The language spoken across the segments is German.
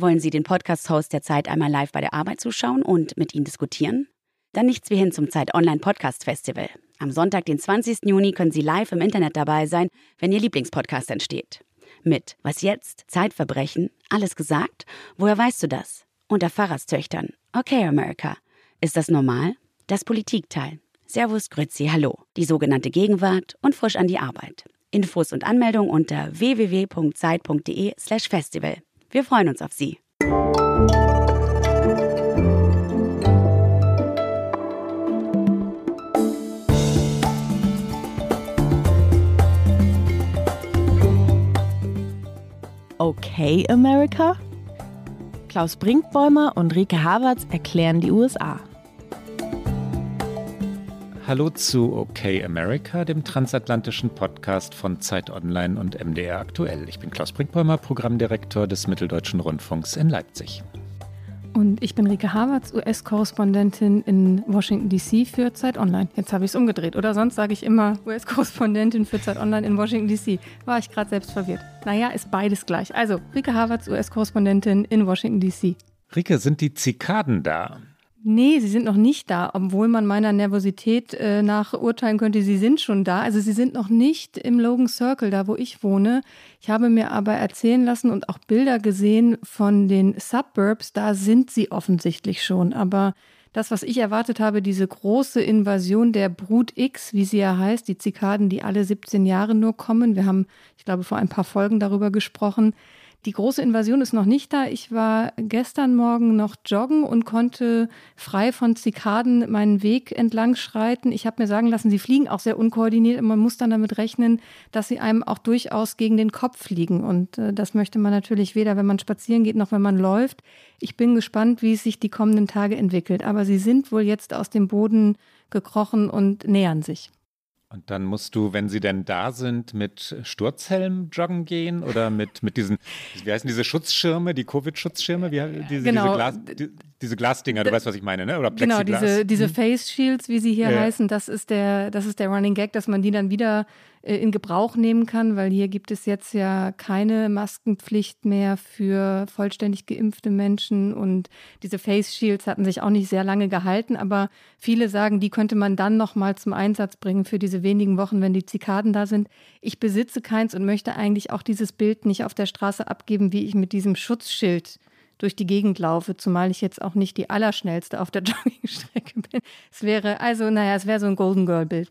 Wollen Sie den Podcast-Host der Zeit einmal live bei der Arbeit zuschauen und mit Ihnen diskutieren? Dann nichts wie hin zum Zeit Online Podcast Festival. Am Sonntag, den 20. Juni, können Sie live im Internet dabei sein, wenn Ihr Lieblingspodcast entsteht. Mit Was jetzt? Zeitverbrechen? Alles gesagt? Woher weißt du das? Unter Pfarrerstöchtern. Okay, America. Ist das normal? Das Politikteil. Servus, Grüezi, Hallo. Die sogenannte Gegenwart und frisch an die Arbeit. Infos und Anmeldung unter www.zeit.de/slash festival. Wir freuen uns auf Sie. Okay, America? Klaus Brinkbäumer und Rike Havertz erklären die USA. Hallo zu OK America, dem transatlantischen Podcast von Zeit Online und MDR aktuell. Ich bin Klaus Brinkbäumer, Programmdirektor des Mitteldeutschen Rundfunks in Leipzig. Und ich bin Rike Havertz, US-Korrespondentin in Washington DC für Zeit Online. Jetzt habe ich es umgedreht, oder? Sonst sage ich immer US-Korrespondentin für Zeit Online in Washington DC. War ich gerade selbst verwirrt. Naja, ist beides gleich. Also, Rike Havertz, US-Korrespondentin in Washington DC. Rike, sind die Zikaden da? Nee, sie sind noch nicht da, obwohl man meiner Nervosität äh, nach urteilen könnte, sie sind schon da. Also sie sind noch nicht im Logan Circle, da wo ich wohne. Ich habe mir aber erzählen lassen und auch Bilder gesehen von den Suburbs, da sind sie offensichtlich schon. Aber das, was ich erwartet habe, diese große Invasion der Brut X, wie sie ja heißt, die Zikaden, die alle 17 Jahre nur kommen. Wir haben, ich glaube, vor ein paar Folgen darüber gesprochen. Die große Invasion ist noch nicht da. Ich war gestern Morgen noch joggen und konnte frei von Zikaden meinen Weg entlang schreiten. Ich habe mir sagen lassen, sie fliegen auch sehr unkoordiniert und man muss dann damit rechnen, dass sie einem auch durchaus gegen den Kopf fliegen. Und äh, das möchte man natürlich weder, wenn man spazieren geht, noch wenn man läuft. Ich bin gespannt, wie es sich die kommenden Tage entwickelt. Aber sie sind wohl jetzt aus dem Boden gekrochen und nähern sich. Und dann musst du, wenn sie denn da sind, mit Sturzhelm joggen gehen oder mit, mit diesen, wie heißen diese Schutzschirme, die Covid-Schutzschirme? Wie, diese, genau. diese, Glas, die, diese Glasdinger, du weißt, was ich meine, ne? Oder Plexiglas. Genau, diese, diese hm. Face Shields, wie sie hier ja, heißen, das ist, der, das ist der Running Gag, dass man die dann wieder in Gebrauch nehmen kann, weil hier gibt es jetzt ja keine Maskenpflicht mehr für vollständig geimpfte Menschen und diese Face Shields hatten sich auch nicht sehr lange gehalten, aber viele sagen, die könnte man dann noch mal zum Einsatz bringen für diese wenigen Wochen, wenn die Zikaden da sind. Ich besitze keins und möchte eigentlich auch dieses Bild nicht auf der Straße abgeben, wie ich mit diesem Schutzschild durch die Gegend laufe, zumal ich jetzt auch nicht die Allerschnellste auf der Joggingstrecke bin. Es wäre also, naja, es wäre so ein Golden Girl Bild.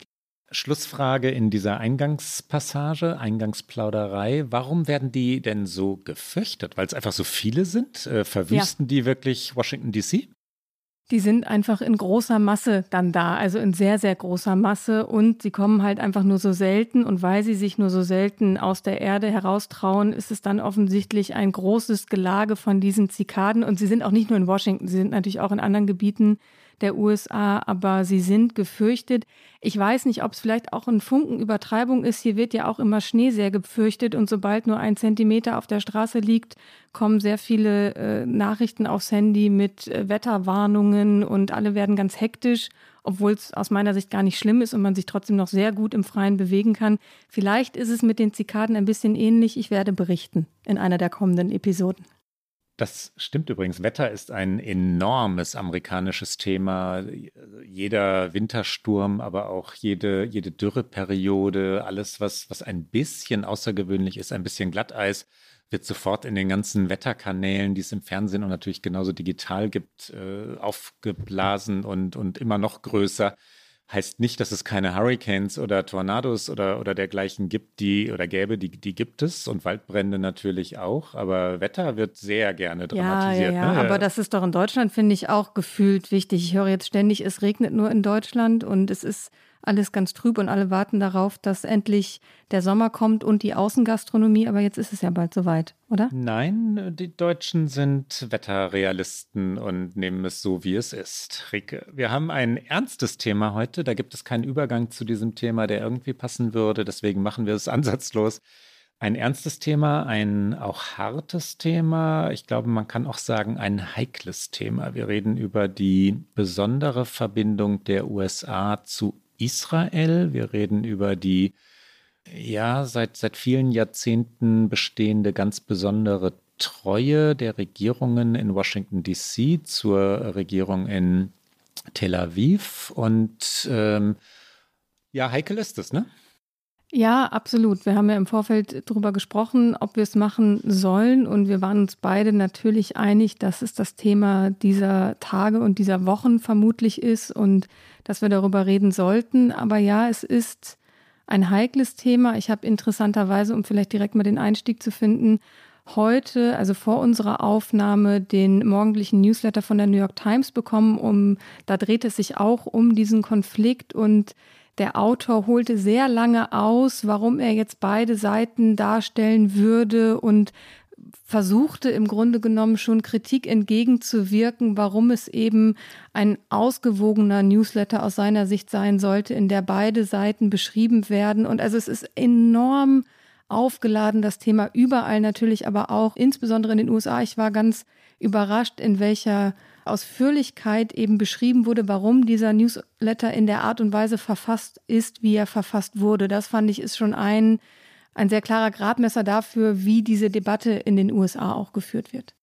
Schlussfrage in dieser Eingangspassage, Eingangsplauderei. Warum werden die denn so gefürchtet? Weil es einfach so viele sind? Äh, verwüsten ja. die wirklich Washington DC? Die sind einfach in großer Masse dann da, also in sehr, sehr großer Masse und sie kommen halt einfach nur so selten und weil sie sich nur so selten aus der Erde heraustrauen, ist es dann offensichtlich ein großes Gelage von diesen Zikaden und sie sind auch nicht nur in Washington, sie sind natürlich auch in anderen Gebieten der USA, aber sie sind gefürchtet. Ich weiß nicht, ob es vielleicht auch ein Funken Übertreibung ist. Hier wird ja auch immer Schnee sehr gefürchtet und sobald nur ein Zentimeter auf der Straße liegt, kommen sehr viele äh, Nachrichten aufs Handy mit äh, Wetterwarnungen und alle werden ganz hektisch, obwohl es aus meiner Sicht gar nicht schlimm ist und man sich trotzdem noch sehr gut im Freien bewegen kann. Vielleicht ist es mit den Zikaden ein bisschen ähnlich. Ich werde berichten in einer der kommenden Episoden. Das stimmt übrigens. Wetter ist ein enormes amerikanisches Thema. Jeder Wintersturm, aber auch jede, jede Dürreperiode, alles, was, was ein bisschen außergewöhnlich ist, ein bisschen Glatteis, wird sofort in den ganzen Wetterkanälen, die es im Fernsehen und natürlich genauso digital gibt, äh, aufgeblasen und, und immer noch größer heißt nicht, dass es keine Hurricanes oder Tornados oder, oder dergleichen gibt, die oder gäbe, die, die gibt es und Waldbrände natürlich auch, aber Wetter wird sehr gerne dramatisiert. Ja, ja, ja. Ne? aber das ist doch in Deutschland, finde ich, auch gefühlt wichtig. Ich höre jetzt ständig, es regnet nur in Deutschland und es ist alles ganz trüb und alle warten darauf, dass endlich der Sommer kommt und die Außengastronomie. Aber jetzt ist es ja bald soweit, oder? Nein, die Deutschen sind Wetterrealisten und nehmen es so, wie es ist. Rike, wir haben ein ernstes Thema heute. Da gibt es keinen Übergang zu diesem Thema, der irgendwie passen würde. Deswegen machen wir es ansatzlos. Ein ernstes Thema, ein auch hartes Thema. Ich glaube, man kann auch sagen, ein heikles Thema. Wir reden über die besondere Verbindung der USA zu Israel. Wir reden über die ja seit, seit vielen Jahrzehnten bestehende ganz besondere Treue der Regierungen in Washington, DC zur Regierung in Tel Aviv. Und ähm, ja, heikel ist es, ne? Ja, absolut. Wir haben ja im Vorfeld darüber gesprochen, ob wir es machen sollen. Und wir waren uns beide natürlich einig, dass es das Thema dieser Tage und dieser Wochen vermutlich ist und dass wir darüber reden sollten. Aber ja, es ist ein heikles Thema. Ich habe interessanterweise, um vielleicht direkt mal den Einstieg zu finden, heute, also vor unserer Aufnahme, den morgendlichen Newsletter von der New York Times bekommen. Um, da dreht es sich auch um diesen Konflikt und der Autor holte sehr lange aus, warum er jetzt beide Seiten darstellen würde und versuchte im Grunde genommen schon Kritik entgegenzuwirken, warum es eben ein ausgewogener Newsletter aus seiner Sicht sein sollte, in der beide Seiten beschrieben werden. Und also es ist enorm aufgeladen, das Thema überall natürlich, aber auch insbesondere in den USA. Ich war ganz überrascht, in welcher Ausführlichkeit eben beschrieben wurde, warum dieser Newsletter in der Art und Weise verfasst ist, wie er verfasst wurde. Das fand ich ist schon ein, ein sehr klarer Gradmesser dafür, wie diese Debatte in den USA auch geführt wird.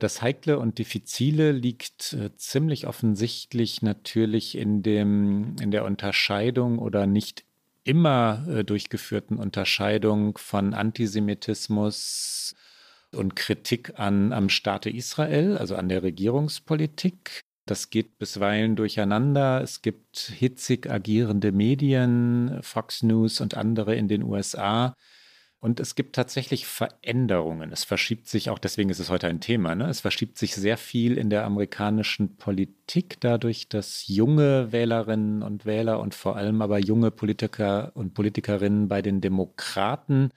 Das Heikle und Diffizile liegt äh, ziemlich offensichtlich natürlich in, dem, in der Unterscheidung oder nicht immer äh, durchgeführten Unterscheidung von Antisemitismus, und Kritik an, am Staate Israel, also an der Regierungspolitik. Das geht bisweilen durcheinander. Es gibt hitzig agierende Medien, Fox News und andere in den USA. Und es gibt tatsächlich Veränderungen. Es verschiebt sich auch, deswegen ist es heute ein Thema, ne? es verschiebt sich sehr viel in der amerikanischen Politik dadurch, dass junge Wählerinnen und Wähler und vor allem aber junge Politiker und Politikerinnen bei den Demokraten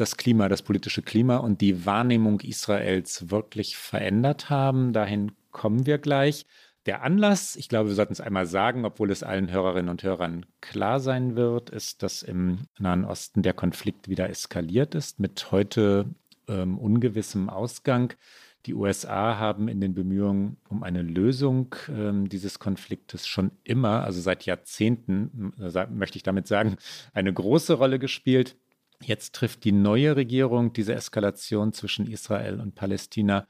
das Klima, das politische Klima und die Wahrnehmung Israels wirklich verändert haben. Dahin kommen wir gleich. Der Anlass, ich glaube, wir sollten es einmal sagen, obwohl es allen Hörerinnen und Hörern klar sein wird, ist, dass im Nahen Osten der Konflikt wieder eskaliert ist mit heute ähm, ungewissem Ausgang. Die USA haben in den Bemühungen um eine Lösung ähm, dieses Konfliktes schon immer, also seit Jahrzehnten, äh, möchte ich damit sagen, eine große Rolle gespielt. Jetzt trifft die neue Regierung diese Eskalation zwischen Israel und Palästina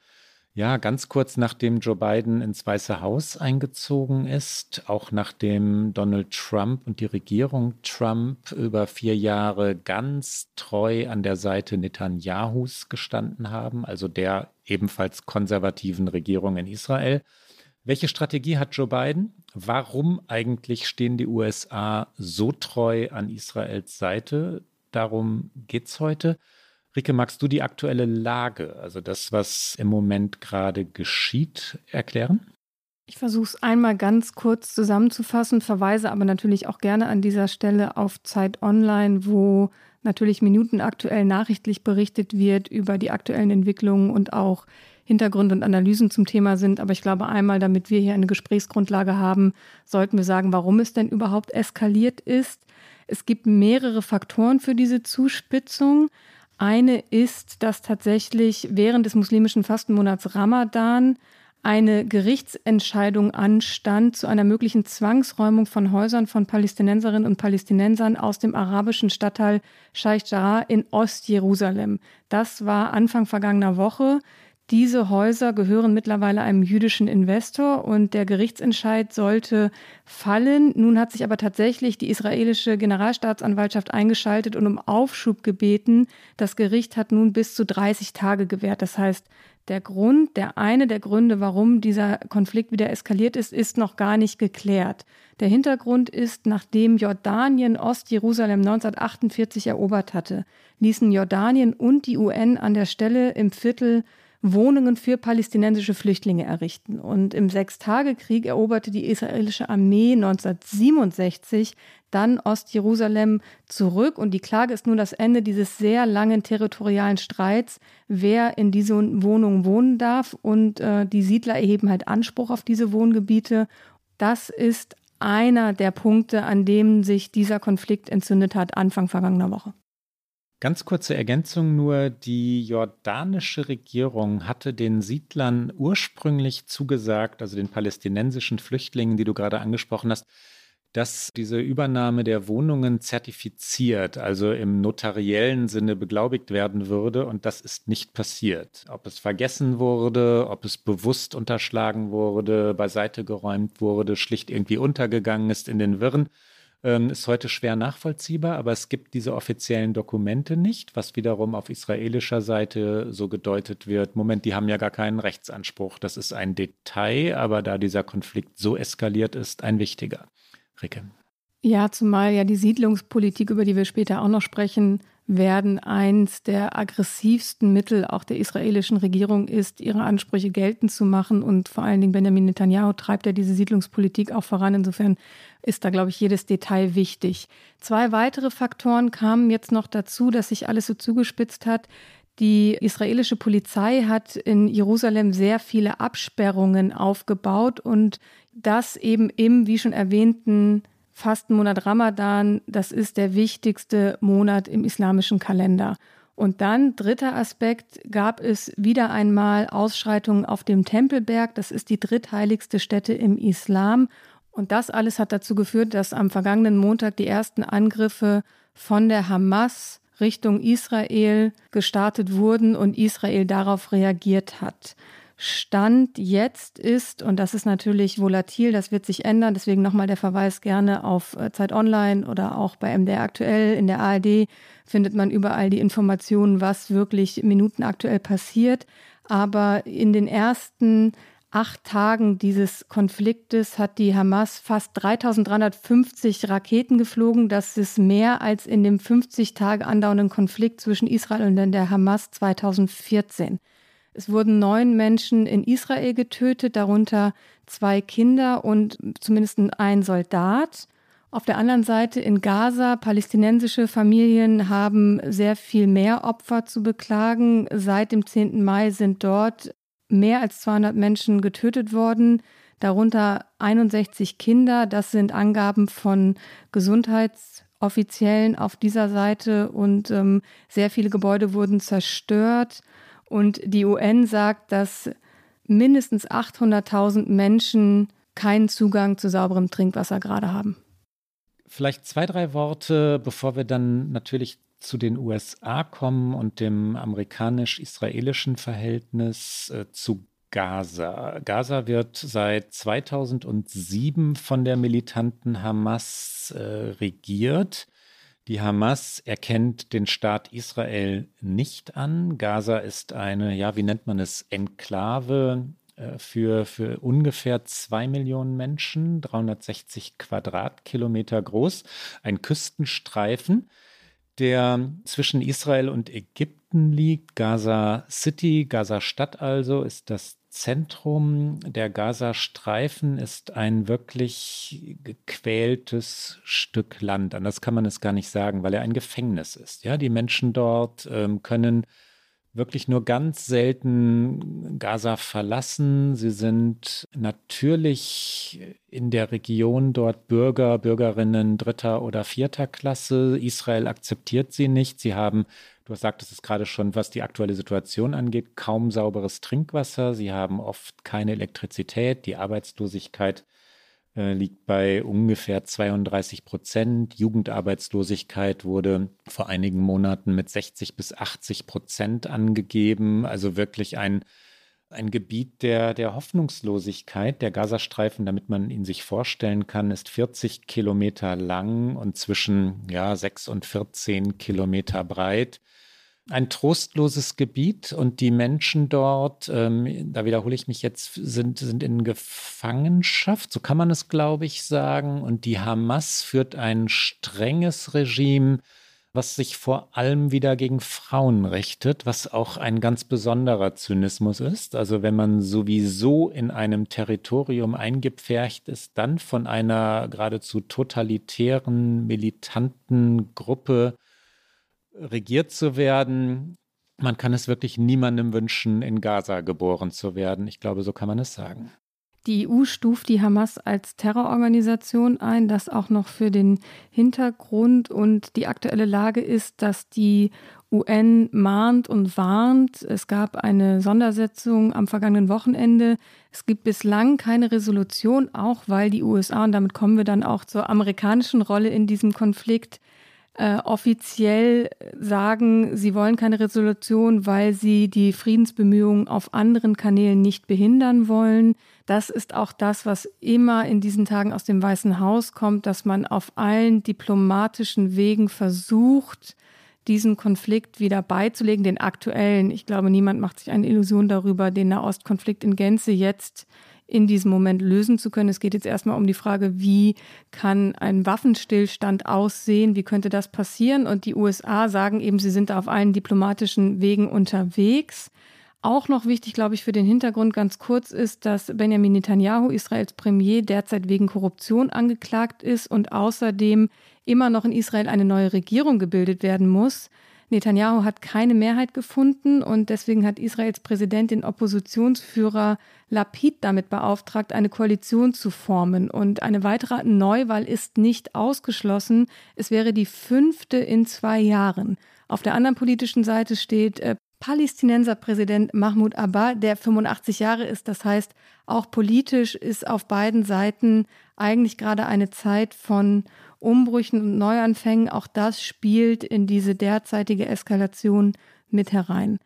ja, ganz kurz nachdem Joe Biden ins Weiße Haus eingezogen ist, auch nachdem Donald Trump und die Regierung Trump über vier Jahre ganz treu an der Seite Netanyahus gestanden haben, also der ebenfalls konservativen Regierung in Israel. Welche Strategie hat Joe Biden? Warum eigentlich stehen die USA so treu an Israels Seite? Darum geht es heute. Rike, magst du die aktuelle Lage, also das, was im Moment gerade geschieht, erklären? Ich versuche es einmal ganz kurz zusammenzufassen, verweise aber natürlich auch gerne an dieser Stelle auf Zeit Online, wo natürlich minutenaktuell nachrichtlich berichtet wird über die aktuellen Entwicklungen und auch Hintergründe und Analysen zum Thema sind. Aber ich glaube, einmal, damit wir hier eine Gesprächsgrundlage haben, sollten wir sagen, warum es denn überhaupt eskaliert ist. Es gibt mehrere Faktoren für diese Zuspitzung. Eine ist, dass tatsächlich während des muslimischen Fastenmonats Ramadan eine Gerichtsentscheidung anstand zu einer möglichen Zwangsräumung von Häusern von Palästinenserinnen und Palästinensern aus dem arabischen Stadtteil Sheikh Jarrah in Ostjerusalem. Das war Anfang vergangener Woche. Diese Häuser gehören mittlerweile einem jüdischen Investor und der Gerichtsentscheid sollte fallen. Nun hat sich aber tatsächlich die israelische Generalstaatsanwaltschaft eingeschaltet und um Aufschub gebeten. Das Gericht hat nun bis zu 30 Tage gewährt. Das heißt, der Grund, der eine der Gründe, warum dieser Konflikt wieder eskaliert ist, ist noch gar nicht geklärt. Der Hintergrund ist, nachdem Jordanien Ostjerusalem 1948 erobert hatte, ließen Jordanien und die UN an der Stelle im Viertel Wohnungen für palästinensische Flüchtlinge errichten. Und im Sechstagekrieg eroberte die israelische Armee 1967 dann Ostjerusalem zurück. Und die Klage ist nun das Ende dieses sehr langen territorialen Streits, wer in diesen Wohnungen wohnen darf. Und äh, die Siedler erheben halt Anspruch auf diese Wohngebiete. Das ist einer der Punkte, an dem sich dieser Konflikt entzündet hat, Anfang vergangener Woche. Ganz kurze Ergänzung nur, die jordanische Regierung hatte den Siedlern ursprünglich zugesagt, also den palästinensischen Flüchtlingen, die du gerade angesprochen hast, dass diese Übernahme der Wohnungen zertifiziert, also im notariellen Sinne beglaubigt werden würde. Und das ist nicht passiert. Ob es vergessen wurde, ob es bewusst unterschlagen wurde, beiseite geräumt wurde, schlicht irgendwie untergegangen ist in den Wirren, ähm, ist heute schwer nachvollziehbar. Aber es gibt diese offiziellen Dokumente nicht, was wiederum auf israelischer Seite so gedeutet wird. Moment, die haben ja gar keinen Rechtsanspruch. Das ist ein Detail, aber da dieser Konflikt so eskaliert ist, ein wichtiger. Ricke. Ja, zumal ja die Siedlungspolitik, über die wir später auch noch sprechen werden, eins der aggressivsten Mittel auch der israelischen Regierung ist, ihre Ansprüche geltend zu machen. Und vor allen Dingen Benjamin Netanyahu treibt ja diese Siedlungspolitik auch voran. Insofern ist da, glaube ich, jedes Detail wichtig. Zwei weitere Faktoren kamen jetzt noch dazu, dass sich alles so zugespitzt hat. Die israelische Polizei hat in Jerusalem sehr viele Absperrungen aufgebaut und das eben im, wie schon erwähnten, Fastenmonat Ramadan, das ist der wichtigste Monat im islamischen Kalender. Und dann, dritter Aspekt, gab es wieder einmal Ausschreitungen auf dem Tempelberg. Das ist die drittheiligste Stätte im Islam. Und das alles hat dazu geführt, dass am vergangenen Montag die ersten Angriffe von der Hamas Richtung Israel gestartet wurden und Israel darauf reagiert hat. Stand jetzt ist, und das ist natürlich volatil, das wird sich ändern, deswegen nochmal der Verweis gerne auf äh, Zeit Online oder auch bei MDR aktuell, in der ARD findet man überall die Informationen, was wirklich minutenaktuell passiert. Aber in den ersten acht Tagen dieses Konfliktes hat die Hamas fast 3350 Raketen geflogen. Das ist mehr als in dem 50 Tage andauernden Konflikt zwischen Israel und der Hamas 2014. Es wurden neun Menschen in Israel getötet, darunter zwei Kinder und zumindest ein Soldat. Auf der anderen Seite in Gaza, palästinensische Familien haben sehr viel mehr Opfer zu beklagen. Seit dem 10. Mai sind dort mehr als 200 Menschen getötet worden, darunter 61 Kinder. Das sind Angaben von Gesundheitsoffiziellen auf dieser Seite und ähm, sehr viele Gebäude wurden zerstört. Und die UN sagt, dass mindestens 800.000 Menschen keinen Zugang zu sauberem Trinkwasser gerade haben. Vielleicht zwei, drei Worte, bevor wir dann natürlich zu den USA kommen und dem amerikanisch-israelischen Verhältnis äh, zu Gaza. Gaza wird seit 2007 von der militanten Hamas äh, regiert. Die Hamas erkennt den Staat Israel nicht an. Gaza ist eine, ja, wie nennt man es, Enklave äh, für, für ungefähr zwei Millionen Menschen, 360 Quadratkilometer groß, ein Küstenstreifen, der zwischen Israel und Ägypten liegt. Gaza City, Gaza Stadt also, ist das Zentrum der Gazastreifen ist ein wirklich gequältes Stück Land. Anders kann man es gar nicht sagen, weil er ein Gefängnis ist. Ja, die Menschen dort ähm, können wirklich nur ganz selten Gaza verlassen. Sie sind natürlich in der Region dort Bürger, Bürgerinnen dritter oder vierter Klasse. Israel akzeptiert sie nicht. Sie haben Du sagtest es gerade schon, was die aktuelle Situation angeht, kaum sauberes Trinkwasser. Sie haben oft keine Elektrizität. Die Arbeitslosigkeit äh, liegt bei ungefähr 32 Prozent. Jugendarbeitslosigkeit wurde vor einigen Monaten mit 60 bis 80 Prozent angegeben. Also wirklich ein, ein Gebiet der, der Hoffnungslosigkeit. Der Gazastreifen, damit man ihn sich vorstellen kann, ist 40 Kilometer lang und zwischen ja, 6 und 14 Kilometer breit ein trostloses Gebiet und die Menschen dort, ähm, da wiederhole ich mich jetzt, sind, sind in Gefangenschaft, so kann man es, glaube ich, sagen. Und die Hamas führt ein strenges Regime, was sich vor allem wieder gegen Frauen richtet, was auch ein ganz besonderer Zynismus ist. Also wenn man sowieso in einem Territorium eingepfercht ist, dann von einer geradezu totalitären, militanten Gruppe regiert zu werden. Man kann es wirklich niemandem wünschen, in Gaza geboren zu werden. Ich glaube, so kann man es sagen. Die EU stuft die Hamas als Terrororganisation ein, das auch noch für den Hintergrund und die aktuelle Lage ist, dass die UN mahnt und warnt. Es gab eine Sondersetzung am vergangenen Wochenende. Es gibt bislang keine Resolution, auch weil die USA, und damit kommen wir dann auch zur amerikanischen Rolle in diesem Konflikt, äh, offiziell sagen, sie wollen keine Resolution, weil sie die Friedensbemühungen auf anderen Kanälen nicht behindern wollen. Das ist auch das, was immer in diesen Tagen aus dem Weißen Haus kommt, dass man auf allen diplomatischen Wegen versucht, diesen Konflikt wieder beizulegen, den aktuellen. Ich glaube, niemand macht sich eine Illusion darüber, den Nahostkonflikt in Gänze jetzt in diesem Moment lösen zu können. Es geht jetzt erstmal um die Frage, wie kann ein Waffenstillstand aussehen, wie könnte das passieren? Und die USA sagen eben, sie sind auf allen diplomatischen Wegen unterwegs. Auch noch wichtig, glaube ich, für den Hintergrund ganz kurz ist, dass Benjamin Netanyahu, Israels Premier, derzeit wegen Korruption angeklagt ist und außerdem immer noch in Israel eine neue Regierung gebildet werden muss. Netanyahu hat keine Mehrheit gefunden und deswegen hat Israels Präsident den Oppositionsführer Lapid damit beauftragt, eine Koalition zu formen. Und eine weitere Neuwahl ist nicht ausgeschlossen. Es wäre die fünfte in zwei Jahren. Auf der anderen politischen Seite steht äh, Palästinenser Präsident Mahmoud Abbas, der 85 Jahre ist. Das heißt, auch politisch ist auf beiden Seiten eigentlich gerade eine Zeit von Umbrüchen und Neuanfängen. Auch das spielt in diese derzeitige Eskalation mit herein.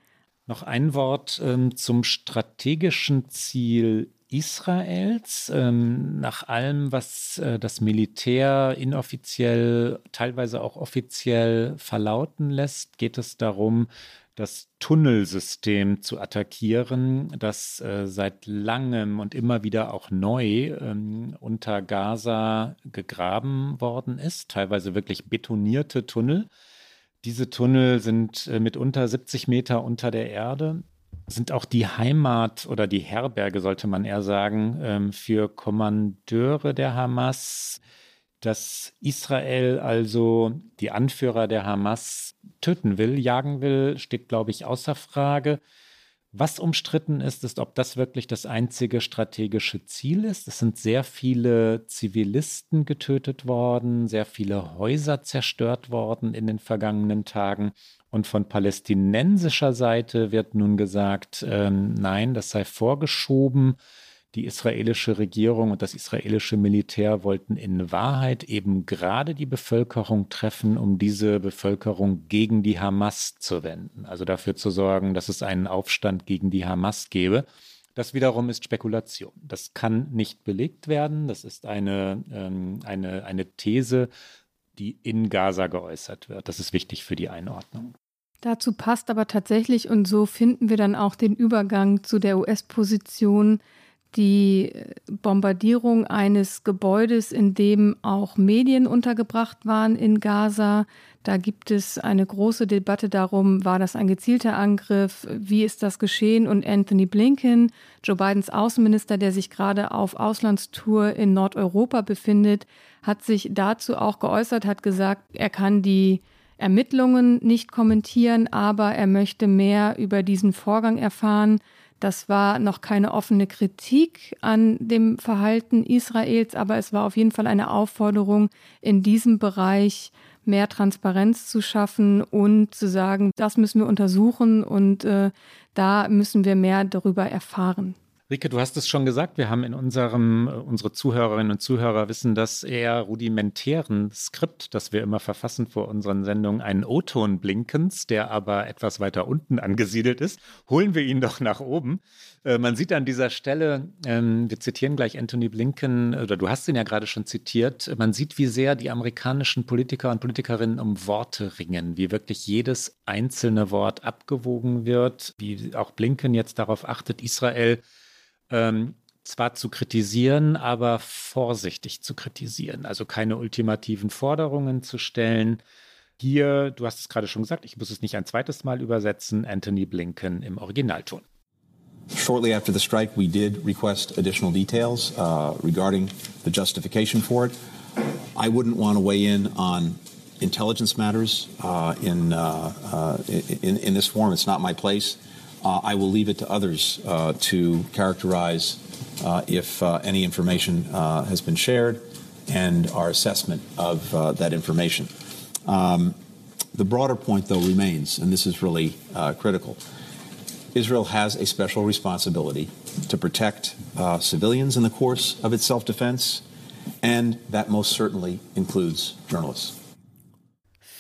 Noch ein Wort ähm, zum strategischen Ziel Israels. Ähm, nach allem, was äh, das Militär inoffiziell, teilweise auch offiziell verlauten lässt, geht es darum, das Tunnelsystem zu attackieren, das äh, seit langem und immer wieder auch neu ähm, unter Gaza gegraben worden ist, teilweise wirklich betonierte Tunnel. Diese Tunnel sind äh, mitunter 70 Meter unter der Erde, sind auch die Heimat oder die Herberge, sollte man eher sagen, ähm, für Kommandeure der Hamas, dass Israel also die Anführer der Hamas töten will, jagen will, steht, glaube ich, außer Frage. Was umstritten ist, ist, ob das wirklich das einzige strategische Ziel ist. Es sind sehr viele Zivilisten getötet worden, sehr viele Häuser zerstört worden in den vergangenen Tagen. Und von palästinensischer Seite wird nun gesagt, äh, nein, das sei vorgeschoben die israelische Regierung und das israelische Militär wollten in Wahrheit eben gerade die Bevölkerung treffen, um diese Bevölkerung gegen die Hamas zu wenden. Also dafür zu sorgen, dass es einen Aufstand gegen die Hamas gäbe. Das wiederum ist Spekulation. Das kann nicht belegt werden. Das ist eine, ähm, eine, eine These, die in Gaza geäußert wird. Das ist wichtig für die Einordnung. Dazu passt aber tatsächlich, und so finden wir dann auch den Übergang zu der US-Position, die Bombardierung eines Gebäudes, in dem auch Medien untergebracht waren in Gaza. Da gibt es eine große Debatte darum, war das ein gezielter Angriff, wie ist das geschehen? Und Anthony Blinken, Joe Bidens Außenminister, der sich gerade auf Auslandstour in Nordeuropa befindet, hat sich dazu auch geäußert, hat gesagt, er kann die Ermittlungen nicht kommentieren, aber er möchte mehr über diesen Vorgang erfahren. Das war noch keine offene Kritik an dem Verhalten Israels, aber es war auf jeden Fall eine Aufforderung, in diesem Bereich mehr Transparenz zu schaffen und zu sagen, das müssen wir untersuchen und äh, da müssen wir mehr darüber erfahren. Rike, du hast es schon gesagt, wir haben in unserem, äh, unsere Zuhörerinnen und Zuhörer wissen das eher rudimentären Skript, das wir immer verfassen vor unseren Sendungen, einen O-Ton Blinkens, der aber etwas weiter unten angesiedelt ist. Holen wir ihn doch nach oben. Äh, man sieht an dieser Stelle, ähm, wir zitieren gleich Anthony Blinken, oder du hast ihn ja gerade schon zitiert, man sieht, wie sehr die amerikanischen Politiker und Politikerinnen um Worte ringen, wie wirklich jedes einzelne Wort abgewogen wird, wie auch Blinken jetzt darauf achtet, Israel ähm, zwar zu kritisieren, aber vorsichtig zu kritisieren. Also keine ultimativen Forderungen zu stellen. Hier, du hast es gerade schon gesagt, ich muss es nicht ein zweites Mal übersetzen, Anthony Blinken im Originalton. Shortly after the strike, we did request additional details uh, regarding the justification for it. I wouldn't want to weigh in on intelligence matters uh, in, uh, uh in, in this form. It's not my place. Uh, I will leave it to others uh, to characterize uh, if uh, any information uh, has been shared and our assessment of uh, that information. Um, The broader point, though, remains, and this is really critical. Israel has a special responsibility to protect civilians in the course of its self defense, and that most certainly includes journalists.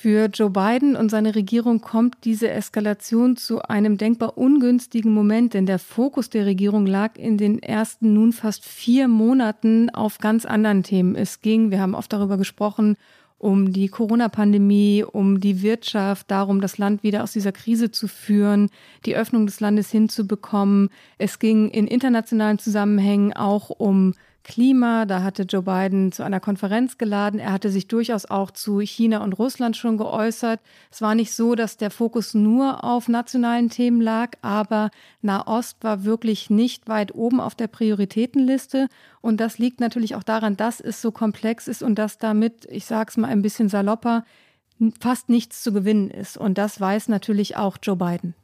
Für Joe Biden und seine Regierung kommt diese Eskalation zu einem denkbar ungünstigen Moment, denn der Fokus der Regierung lag in den ersten nun fast vier Monaten auf ganz anderen Themen. Es ging, wir haben oft darüber gesprochen, um die Corona-Pandemie, um die Wirtschaft, darum, das Land wieder aus dieser Krise zu führen, die Öffnung des Landes hinzubekommen. Es ging in internationalen Zusammenhängen auch um Klima. Da hatte Joe Biden zu einer Konferenz geladen. Er hatte sich durchaus auch zu China und Russland schon geäußert. Es war nicht so, dass der Fokus nur auf nationalen Themen lag, aber Nahost war wirklich nicht weit oben auf der Prioritätenliste. Und das liegt natürlich auch daran, dass es so komplex ist und dass damit, ich sage es mal ein bisschen salopper, fast nichts zu gewinnen ist. Und das weiß natürlich auch Joe Biden.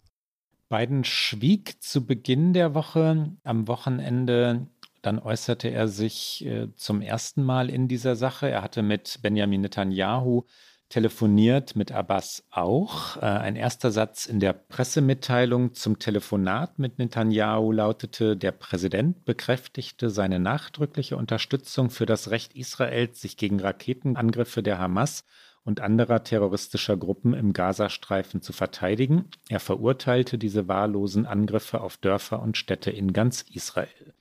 Biden schwieg zu Beginn der Woche. Am Wochenende dann äußerte er sich äh, zum ersten Mal in dieser Sache. Er hatte mit Benjamin Netanyahu telefoniert, mit Abbas auch. Äh, ein erster Satz in der Pressemitteilung zum Telefonat mit Netanyahu lautete, der Präsident bekräftigte seine nachdrückliche Unterstützung für das Recht Israels, sich gegen Raketenangriffe der Hamas und anderer terroristischer Gruppen im Gazastreifen zu verteidigen. Er verurteilte diese wahllosen Angriffe auf Dörfer und Städte in ganz Israel.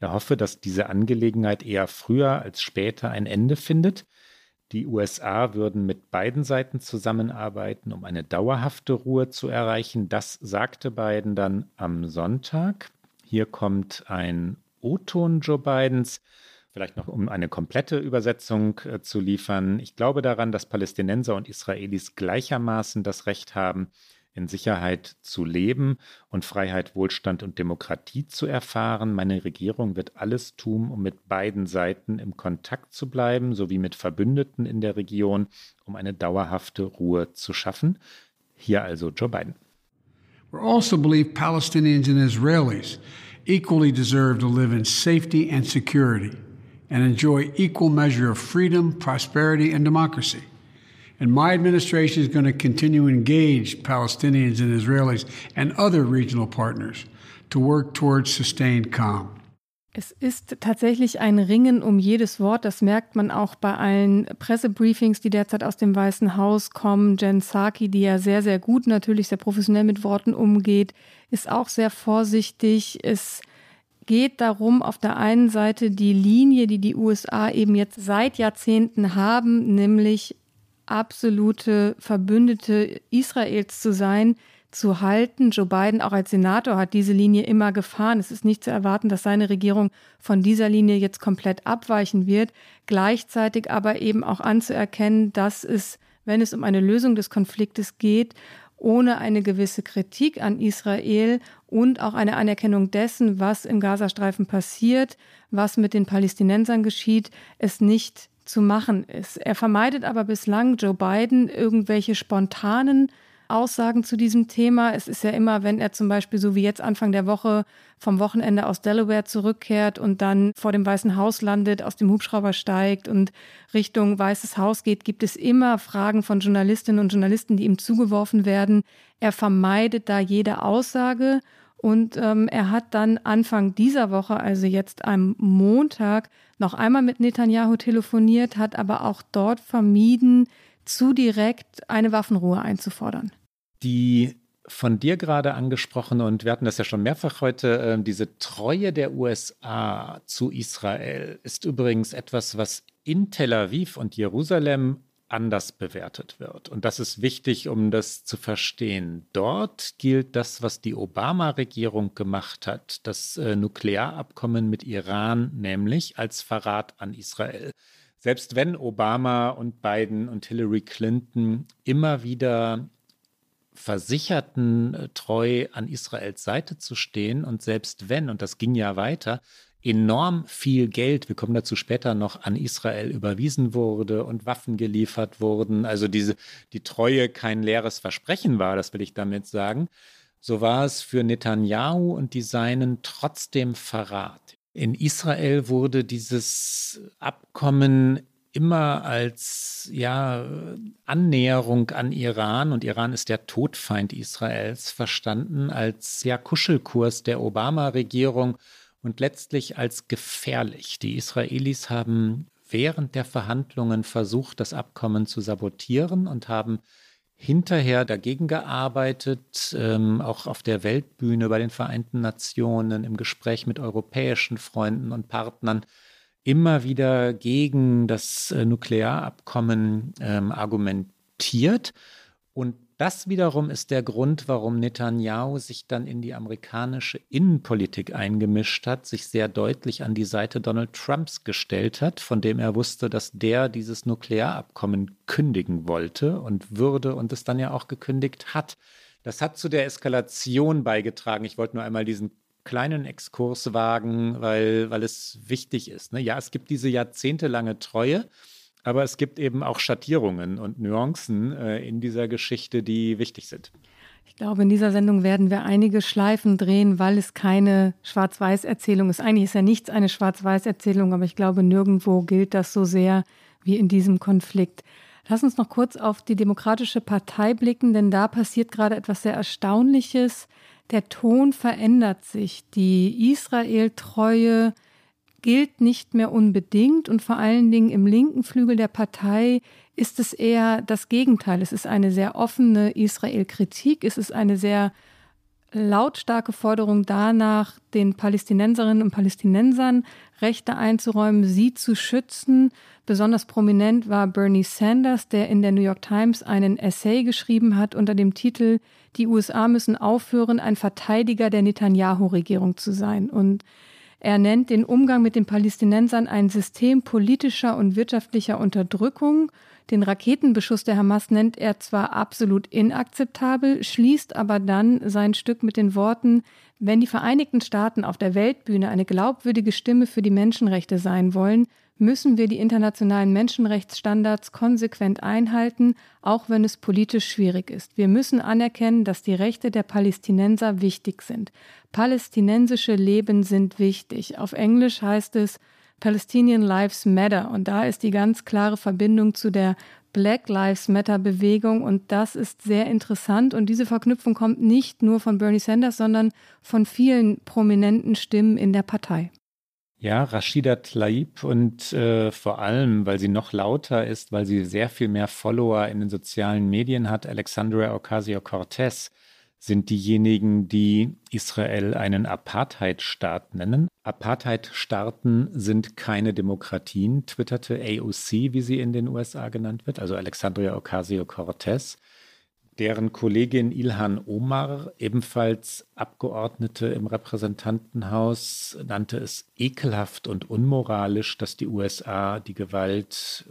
Er hoffe, dass diese Angelegenheit eher früher als später ein Ende findet. Die USA würden mit beiden Seiten zusammenarbeiten, um eine dauerhafte Ruhe zu erreichen. Das sagte Biden dann am Sonntag. Hier kommt ein O-Ton Joe Bidens. Vielleicht noch, um eine komplette Übersetzung äh, zu liefern. Ich glaube daran, dass Palästinenser und Israelis gleichermaßen das Recht haben, in Sicherheit zu leben und Freiheit, Wohlstand und Demokratie zu erfahren. Meine Regierung wird alles tun, um mit beiden Seiten im Kontakt zu bleiben, sowie mit Verbündeten in der Region, um eine dauerhafte Ruhe zu schaffen. Hier also Joe Biden. We also believe Palestinians and Israelis equally deserve to live in safety and security and enjoy equal measure of freedom, prosperity and democracy. And my administration is going to continue to engage Palestinians and Israelis and other regional partners to work towards sustained calm. Es ist tatsächlich ein Ringen um jedes Wort. Das merkt man auch bei allen Pressebriefings, die derzeit aus dem Weißen Haus kommen. Jen Psaki, die ja sehr, sehr gut natürlich, sehr professionell mit Worten umgeht, ist auch sehr vorsichtig. Es geht darum, auf der einen Seite die Linie, die die USA eben jetzt seit Jahrzehnten haben, nämlich absolute Verbündete Israels zu sein, zu halten. Joe Biden auch als Senator hat diese Linie immer gefahren. Es ist nicht zu erwarten, dass seine Regierung von dieser Linie jetzt komplett abweichen wird. Gleichzeitig aber eben auch anzuerkennen, dass es, wenn es um eine Lösung des Konfliktes geht, ohne eine gewisse Kritik an Israel und auch eine Anerkennung dessen, was im Gazastreifen passiert, was mit den Palästinensern geschieht, es nicht zu machen ist. Er vermeidet aber bislang Joe Biden irgendwelche spontanen Aussagen zu diesem Thema. Es ist ja immer, wenn er zum Beispiel so wie jetzt Anfang der Woche vom Wochenende aus Delaware zurückkehrt und dann vor dem Weißen Haus landet, aus dem Hubschrauber steigt und Richtung Weißes Haus geht, gibt es immer Fragen von Journalistinnen und Journalisten, die ihm zugeworfen werden. Er vermeidet da jede Aussage und ähm, er hat dann Anfang dieser Woche, also jetzt am Montag, noch einmal mit Netanyahu telefoniert, hat aber auch dort vermieden, zu direkt eine Waffenruhe einzufordern. Die von dir gerade angesprochene, und wir hatten das ja schon mehrfach heute, äh, diese Treue der USA zu Israel ist übrigens etwas, was in Tel Aviv und Jerusalem anders bewertet wird. Und das ist wichtig, um das zu verstehen. Dort gilt das, was die Obama-Regierung gemacht hat, das äh, Nuklearabkommen mit Iran, nämlich als Verrat an Israel. Selbst wenn Obama und Biden und Hillary Clinton immer wieder versicherten, äh, treu an Israels Seite zu stehen und selbst wenn, und das ging ja weiter, enorm viel Geld, wir kommen dazu später noch, an Israel überwiesen wurde und Waffen geliefert wurden. Also diese, die Treue kein leeres Versprechen war, das will ich damit sagen. So war es für Netanyahu und die Seinen trotzdem Verrat. In Israel wurde dieses Abkommen immer als ja, Annäherung an Iran und Iran ist der Todfeind Israels verstanden, als ja, Kuschelkurs der Obama-Regierung und letztlich als gefährlich. Die Israelis haben während der Verhandlungen versucht, das Abkommen zu sabotieren und haben hinterher dagegen gearbeitet, ähm, auch auf der Weltbühne bei den Vereinten Nationen, im Gespräch mit europäischen Freunden und Partnern immer wieder gegen das äh, Nuklearabkommen ähm, argumentiert. Und das wiederum ist der Grund, warum Netanyahu sich dann in die amerikanische Innenpolitik eingemischt hat, sich sehr deutlich an die Seite Donald Trumps gestellt hat, von dem er wusste, dass der dieses Nuklearabkommen kündigen wollte und würde und es dann ja auch gekündigt hat. Das hat zu der Eskalation beigetragen. Ich wollte nur einmal diesen kleinen Exkurs wagen, weil, weil es wichtig ist. Ne? Ja, es gibt diese jahrzehntelange Treue, aber es gibt eben auch Schattierungen und Nuancen äh, in dieser Geschichte, die wichtig sind. Ich glaube, in dieser Sendung werden wir einige Schleifen drehen, weil es keine Schwarz-Weiß-Erzählung ist. Eigentlich ist ja nichts eine Schwarz-Weiß-Erzählung, aber ich glaube, nirgendwo gilt das so sehr wie in diesem Konflikt. Lass uns noch kurz auf die Demokratische Partei blicken, denn da passiert gerade etwas sehr Erstaunliches der Ton verändert sich. Die Israel-Treue gilt nicht mehr unbedingt und vor allen Dingen im linken Flügel der Partei ist es eher das Gegenteil. Es ist eine sehr offene Israel-Kritik, es ist eine sehr lautstarke Forderung danach, den Palästinenserinnen und Palästinensern Rechte einzuräumen, sie zu schützen. Besonders prominent war Bernie Sanders, der in der New York Times einen Essay geschrieben hat unter dem Titel Die USA müssen aufhören, ein Verteidiger der Netanyahu-Regierung zu sein. Und er nennt den Umgang mit den Palästinensern ein System politischer und wirtschaftlicher Unterdrückung. Den Raketenbeschuss der Hamas nennt er zwar absolut inakzeptabel, schließt aber dann sein Stück mit den Worten, wenn die Vereinigten Staaten auf der Weltbühne eine glaubwürdige Stimme für die Menschenrechte sein wollen, müssen wir die internationalen Menschenrechtsstandards konsequent einhalten, auch wenn es politisch schwierig ist. Wir müssen anerkennen, dass die Rechte der Palästinenser wichtig sind. Palästinensische Leben sind wichtig. Auf Englisch heißt es Palestinian Lives Matter. Und da ist die ganz klare Verbindung zu der Black Lives Matter Bewegung und das ist sehr interessant und diese Verknüpfung kommt nicht nur von Bernie Sanders, sondern von vielen prominenten Stimmen in der Partei. Ja, Rashida Tlaib und äh, vor allem, weil sie noch lauter ist, weil sie sehr viel mehr Follower in den sozialen Medien hat, Alexandria Ocasio-Cortez sind diejenigen, die Israel einen Apartheidstaat nennen. Apartheidstaaten sind keine Demokratien, twitterte AOC, wie sie in den USA genannt wird, also Alexandria Ocasio-Cortez. Deren Kollegin Ilhan Omar, ebenfalls Abgeordnete im Repräsentantenhaus, nannte es ekelhaft und unmoralisch, dass die USA die Gewalt,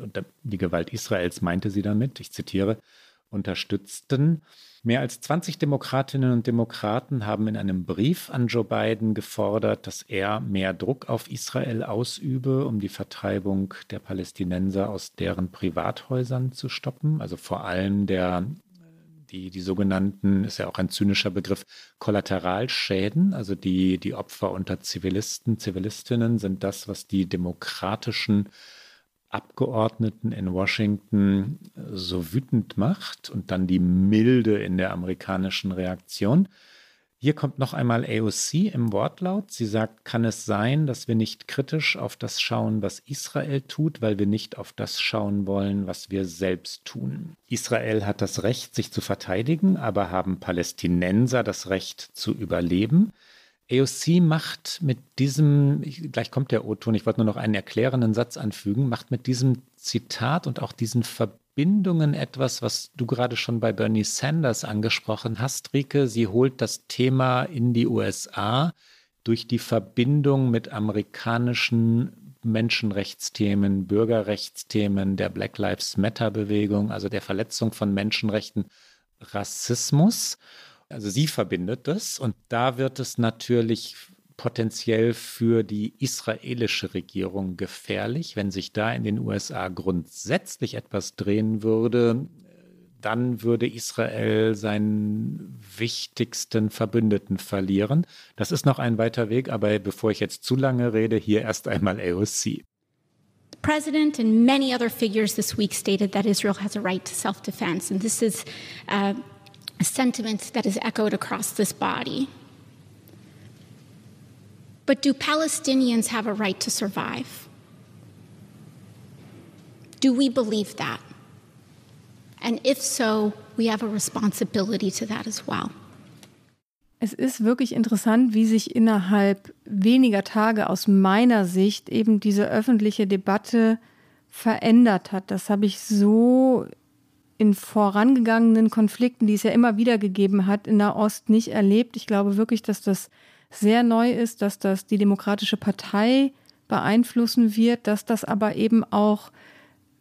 die Gewalt Israels meinte sie damit, ich zitiere, unterstützten. Mehr als 20 Demokratinnen und Demokraten haben in einem Brief an Joe Biden gefordert, dass er mehr Druck auf Israel ausübe, um die Vertreibung der Palästinenser aus deren Privathäusern zu stoppen. Also vor allem der die, die sogenannten, ist ja auch ein zynischer Begriff, Kollateralschäden, also die, die Opfer unter Zivilisten, Zivilistinnen sind das, was die demokratischen Abgeordneten in Washington so wütend macht und dann die Milde in der amerikanischen Reaktion. Hier kommt noch einmal AOC im Wortlaut. Sie sagt, kann es sein, dass wir nicht kritisch auf das schauen, was Israel tut, weil wir nicht auf das schauen wollen, was wir selbst tun. Israel hat das Recht, sich zu verteidigen, aber haben Palästinenser das Recht zu überleben. AOC macht mit diesem, gleich kommt der O-Ton, ich wollte nur noch einen erklärenden Satz anfügen, macht mit diesem Zitat und auch diesen Verbindungen etwas, was du gerade schon bei Bernie Sanders angesprochen hast, Rike. Sie holt das Thema in die USA durch die Verbindung mit amerikanischen Menschenrechtsthemen, Bürgerrechtsthemen, der Black Lives Matter Bewegung, also der Verletzung von Menschenrechten, Rassismus. Also sie verbindet das und da wird es natürlich potenziell für die israelische Regierung gefährlich, wenn sich da in den USA grundsätzlich etwas drehen würde, dann würde Israel seinen wichtigsten Verbündeten verlieren. Das ist noch ein weiter Weg, aber bevor ich jetzt zu lange rede, hier erst einmal AOC. president and many other figures this week stated that Israel has a right to self defense. And this is uh, a sentiment that is echoed across this body. But do Palestinians have a right to survive? Do we believe that? And if so, we have a responsibility to that as well. Es ist wirklich interessant, wie sich innerhalb weniger Tage aus meiner Sicht eben diese öffentliche Debatte verändert hat. Das habe ich so in vorangegangenen Konflikten, die es ja immer wieder gegeben hat, in der Ost nicht erlebt. Ich glaube wirklich, dass das sehr neu ist, dass das die Demokratische Partei beeinflussen wird, dass das aber eben auch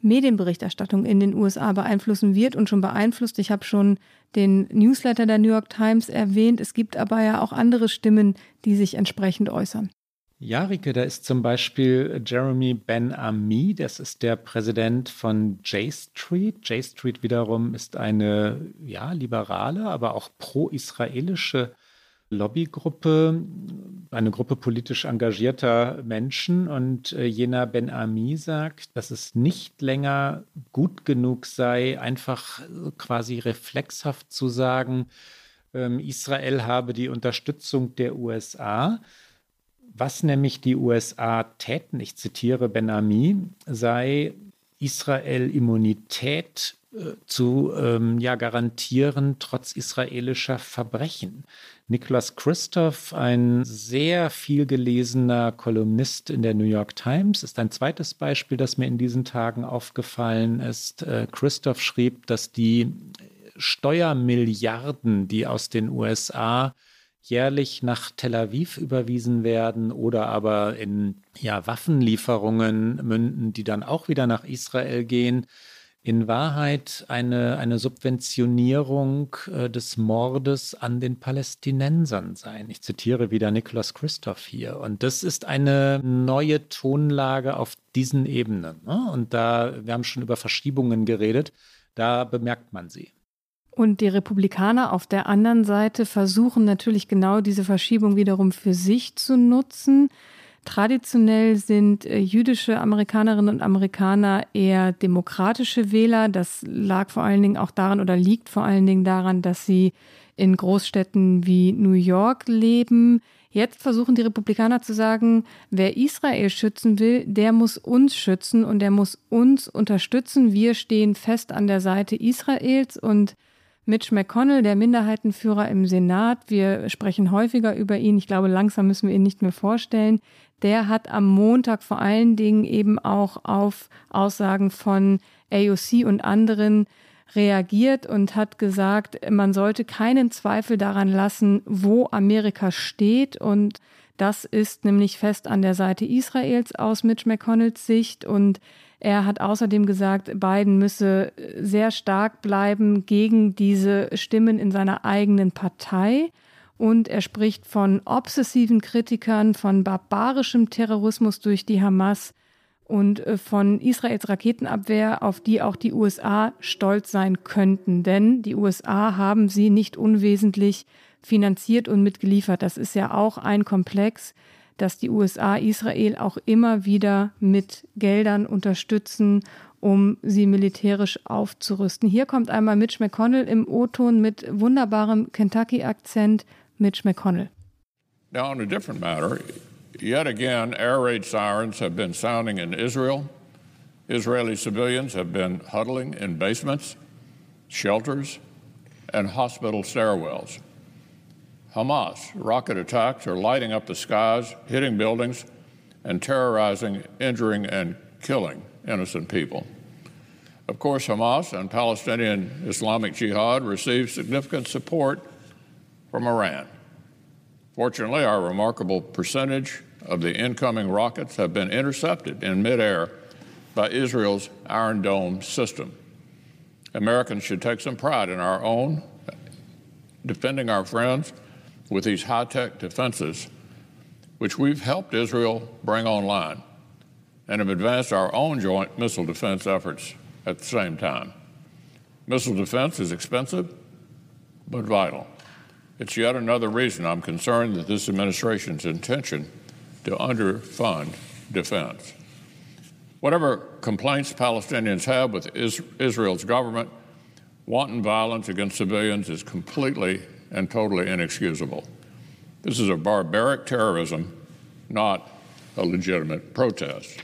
Medienberichterstattung in den USA beeinflussen wird und schon beeinflusst. Ich habe schon den Newsletter der New York Times erwähnt. Es gibt aber ja auch andere Stimmen, die sich entsprechend äußern. Ja, Rike, da ist zum Beispiel Jeremy Ben-Ami, das ist der Präsident von J Street. J Street wiederum ist eine ja, liberale, aber auch pro-israelische Lobbygruppe, eine Gruppe politisch engagierter Menschen. Und äh, Jena Ben Ami sagt, dass es nicht länger gut genug sei, einfach quasi reflexhaft zu sagen, ähm, Israel habe die Unterstützung der USA. Was nämlich die USA täten, ich zitiere Ben Ami, sei Israel Immunität äh, zu ähm, ja, garantieren, trotz israelischer Verbrechen. Niklas Christoph, ein sehr viel gelesener Kolumnist in der New York Times, ist ein zweites Beispiel, das mir in diesen Tagen aufgefallen ist. Äh, Christoph schrieb, dass die Steuermilliarden, die aus den USA jährlich nach Tel Aviv überwiesen werden oder aber in ja, Waffenlieferungen münden, die dann auch wieder nach Israel gehen, in Wahrheit eine, eine Subventionierung äh, des Mordes an den Palästinensern sein. Ich zitiere wieder Niklas Christoph hier. Und das ist eine neue Tonlage auf diesen Ebenen. Ne? Und da, wir haben schon über Verschiebungen geredet, da bemerkt man sie. Und die Republikaner auf der anderen Seite versuchen natürlich genau diese Verschiebung wiederum für sich zu nutzen. Traditionell sind äh, jüdische Amerikanerinnen und Amerikaner eher demokratische Wähler. Das lag vor allen Dingen auch daran oder liegt vor allen Dingen daran, dass sie in Großstädten wie New York leben. Jetzt versuchen die Republikaner zu sagen, wer Israel schützen will, der muss uns schützen und der muss uns unterstützen. Wir stehen fest an der Seite Israels und Mitch McConnell, der Minderheitenführer im Senat, wir sprechen häufiger über ihn, ich glaube, langsam müssen wir ihn nicht mehr vorstellen, der hat am Montag vor allen Dingen eben auch auf Aussagen von AOC und anderen reagiert und hat gesagt, man sollte keinen Zweifel daran lassen, wo Amerika steht und das ist nämlich fest an der Seite Israels aus Mitch McConnells Sicht und er hat außerdem gesagt, Biden müsse sehr stark bleiben gegen diese Stimmen in seiner eigenen Partei. Und er spricht von obsessiven Kritikern, von barbarischem Terrorismus durch die Hamas und äh, von Israels Raketenabwehr, auf die auch die USA stolz sein könnten. Denn die USA haben sie nicht unwesentlich finanziert und mitgeliefert. Das ist ja auch ein Komplex, dass die USA Israel auch immer wieder mit Geldern unterstützen, um sie militärisch aufzurüsten. Hier kommt einmal Mitch McConnell im O-Ton mit wunderbarem Kentucky-Akzent. Mitch McConnell. Now, on a different matter, yet again, air raid sirens have been sounding in Israel. Israeli civilians have been huddling in basements, shelters, and hospital stairwells. Hamas rocket attacks are lighting up the skies, hitting buildings, and terrorizing, injuring, and killing innocent people. Of course, Hamas and Palestinian Islamic Jihad receive significant support from Iran. Fortunately, our remarkable percentage of the incoming rockets have been intercepted in midair by Israel's Iron Dome system. Americans should take some pride in our own defending our friends with these high tech defenses, which we've helped Israel bring online and have advanced our own joint missile defense efforts at the same time. Missile defense is expensive, but vital. It's yet another reason I'm concerned that this administration's intention to underfund defense. Whatever complaints Palestinians have with Israel's government, wanton violence against civilians is completely and totally inexcusable. This is a barbaric terrorism, not a legitimate protest.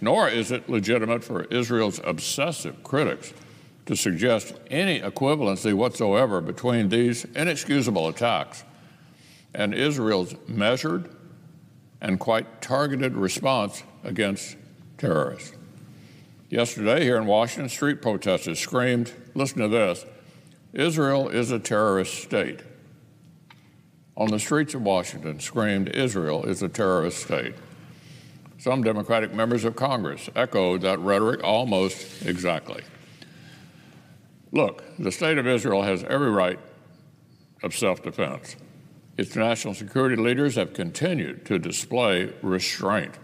Nor is it legitimate for Israel's obsessive critics to suggest any equivalency whatsoever between these inexcusable attacks and Israel's measured and quite targeted response against terrorists. Yesterday, here in Washington, street protesters screamed, listen to this, Israel is a terrorist state. On the streets of Washington, screamed, Israel is a terrorist state. Some Democratic members of Congress echoed that rhetoric almost exactly. Look, the state of Israel has every right of self defense. Its national security leaders have continued to display restraint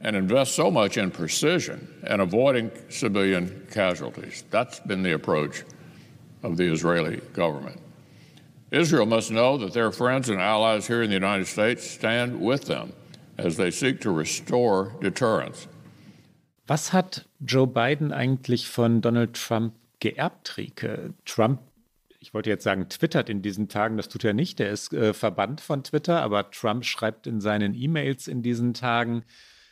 and invest so much in precision and avoiding civilian casualties. That's been the approach of the Israeli government. Israel must know that their friends and allies here in the United States stand with them as they seek to restore deterrence. Was hat Joe Biden eigentlich von Donald Trump geerbt, Rike? Trump, ich wollte jetzt sagen, twittert in diesen Tagen, das tut er nicht, er ist äh, verbannt von Twitter, aber Trump schreibt in seinen E-Mails in diesen Tagen,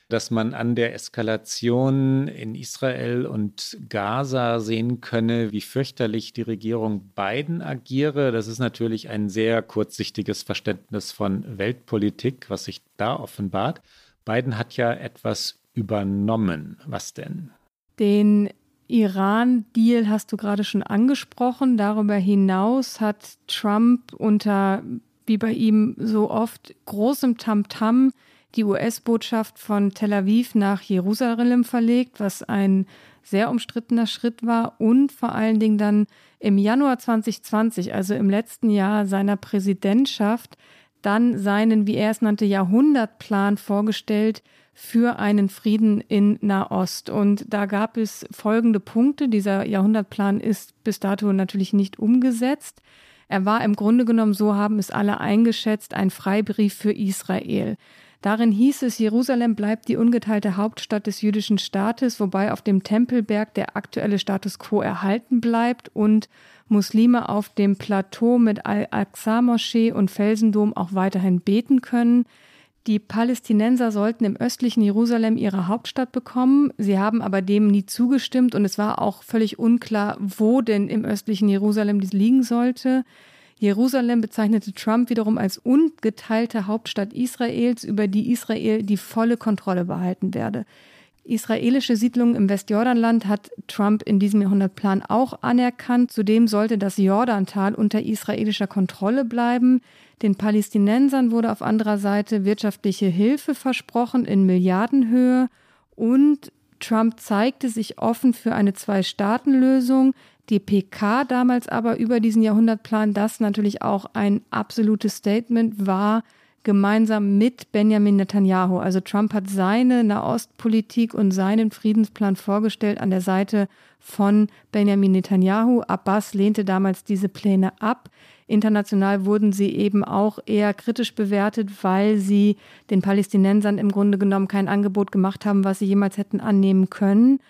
dass man an der Eskalation in Israel und Gaza sehen könne, wie fürchterlich die Regierung Biden agiere. Das ist natürlich ein sehr kurzsichtiges Verständnis von Weltpolitik, was sich da offenbart. Biden hat ja etwas übernommen. Was denn? Den Iran-Deal hast du gerade schon angesprochen. Darüber hinaus hat Trump unter, wie bei ihm so oft, großem Tamtam -Tam die US-Botschaft von Tel Aviv nach Jerusalem verlegt, was ein sehr umstrittener Schritt war und vor allen Dingen dann im Januar 2020, also im letzten Jahr seiner Präsidentschaft, dann seinen, wie er es nannte, Jahrhundertplan vorgestellt für einen Frieden in Nahost. Und da gab es folgende Punkte. Dieser Jahrhundertplan ist bis dato natürlich nicht umgesetzt. Er war im Grunde genommen, so haben es alle eingeschätzt, ein Freibrief für Israel. Darin hieß es, Jerusalem bleibt die ungeteilte Hauptstadt des jüdischen Staates, wobei auf dem Tempelberg der aktuelle Status quo erhalten bleibt und Muslime auf dem Plateau mit Al-Aqsa-Moschee und Felsendom auch weiterhin beten können. Die Palästinenser sollten im östlichen Jerusalem ihre Hauptstadt bekommen. Sie haben aber dem nie zugestimmt und es war auch völlig unklar, wo denn im östlichen Jerusalem dies liegen sollte. Jerusalem bezeichnete Trump wiederum als ungeteilte Hauptstadt Israels, über die Israel die volle Kontrolle behalten werde. Israelische Siedlungen im Westjordanland hat Trump in diesem Jahrhundertplan auch anerkannt. Zudem sollte das Jordantal unter israelischer Kontrolle bleiben. Den Palästinensern wurde auf anderer Seite wirtschaftliche Hilfe versprochen in Milliardenhöhe und Trump zeigte sich offen für eine Zwei-Staaten-Lösung. Die PK damals aber über diesen Jahrhundertplan, das natürlich auch ein absolutes Statement war, gemeinsam mit Benjamin Netanyahu. Also Trump hat seine Nahostpolitik und seinen Friedensplan vorgestellt an der Seite von Benjamin Netanyahu. Abbas lehnte damals diese Pläne ab. International wurden sie eben auch eher kritisch bewertet, weil sie den Palästinensern im Grunde genommen kein Angebot gemacht haben, was sie jemals hätten annehmen können.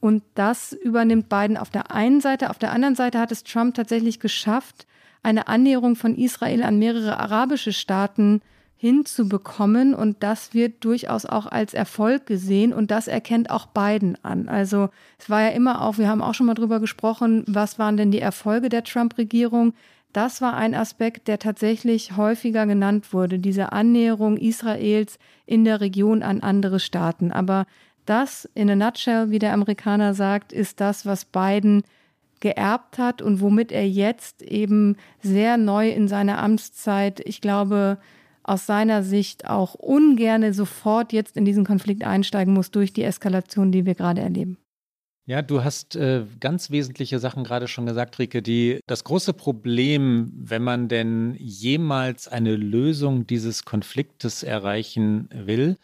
Und das übernimmt Biden auf der einen Seite. Auf der anderen Seite hat es Trump tatsächlich geschafft, eine Annäherung von Israel an mehrere arabische Staaten hinzubekommen. Und das wird durchaus auch als Erfolg gesehen. Und das erkennt auch Biden an. Also es war ja immer auch, wir haben auch schon mal drüber gesprochen, was waren denn die Erfolge der Trump-Regierung? Das war ein Aspekt, der tatsächlich häufiger genannt wurde, diese Annäherung Israels in der Region an andere Staaten. Aber das, in a nutshell, wie der Amerikaner sagt, ist das, was Biden geerbt hat und womit er jetzt eben sehr neu in seiner Amtszeit, ich glaube, aus seiner Sicht auch ungerne sofort jetzt in diesen Konflikt einsteigen muss durch die Eskalation, die wir gerade erleben. Ja, du hast äh, ganz wesentliche Sachen gerade schon gesagt, Rike. Die, das große Problem, wenn man denn jemals eine Lösung dieses Konfliktes erreichen will,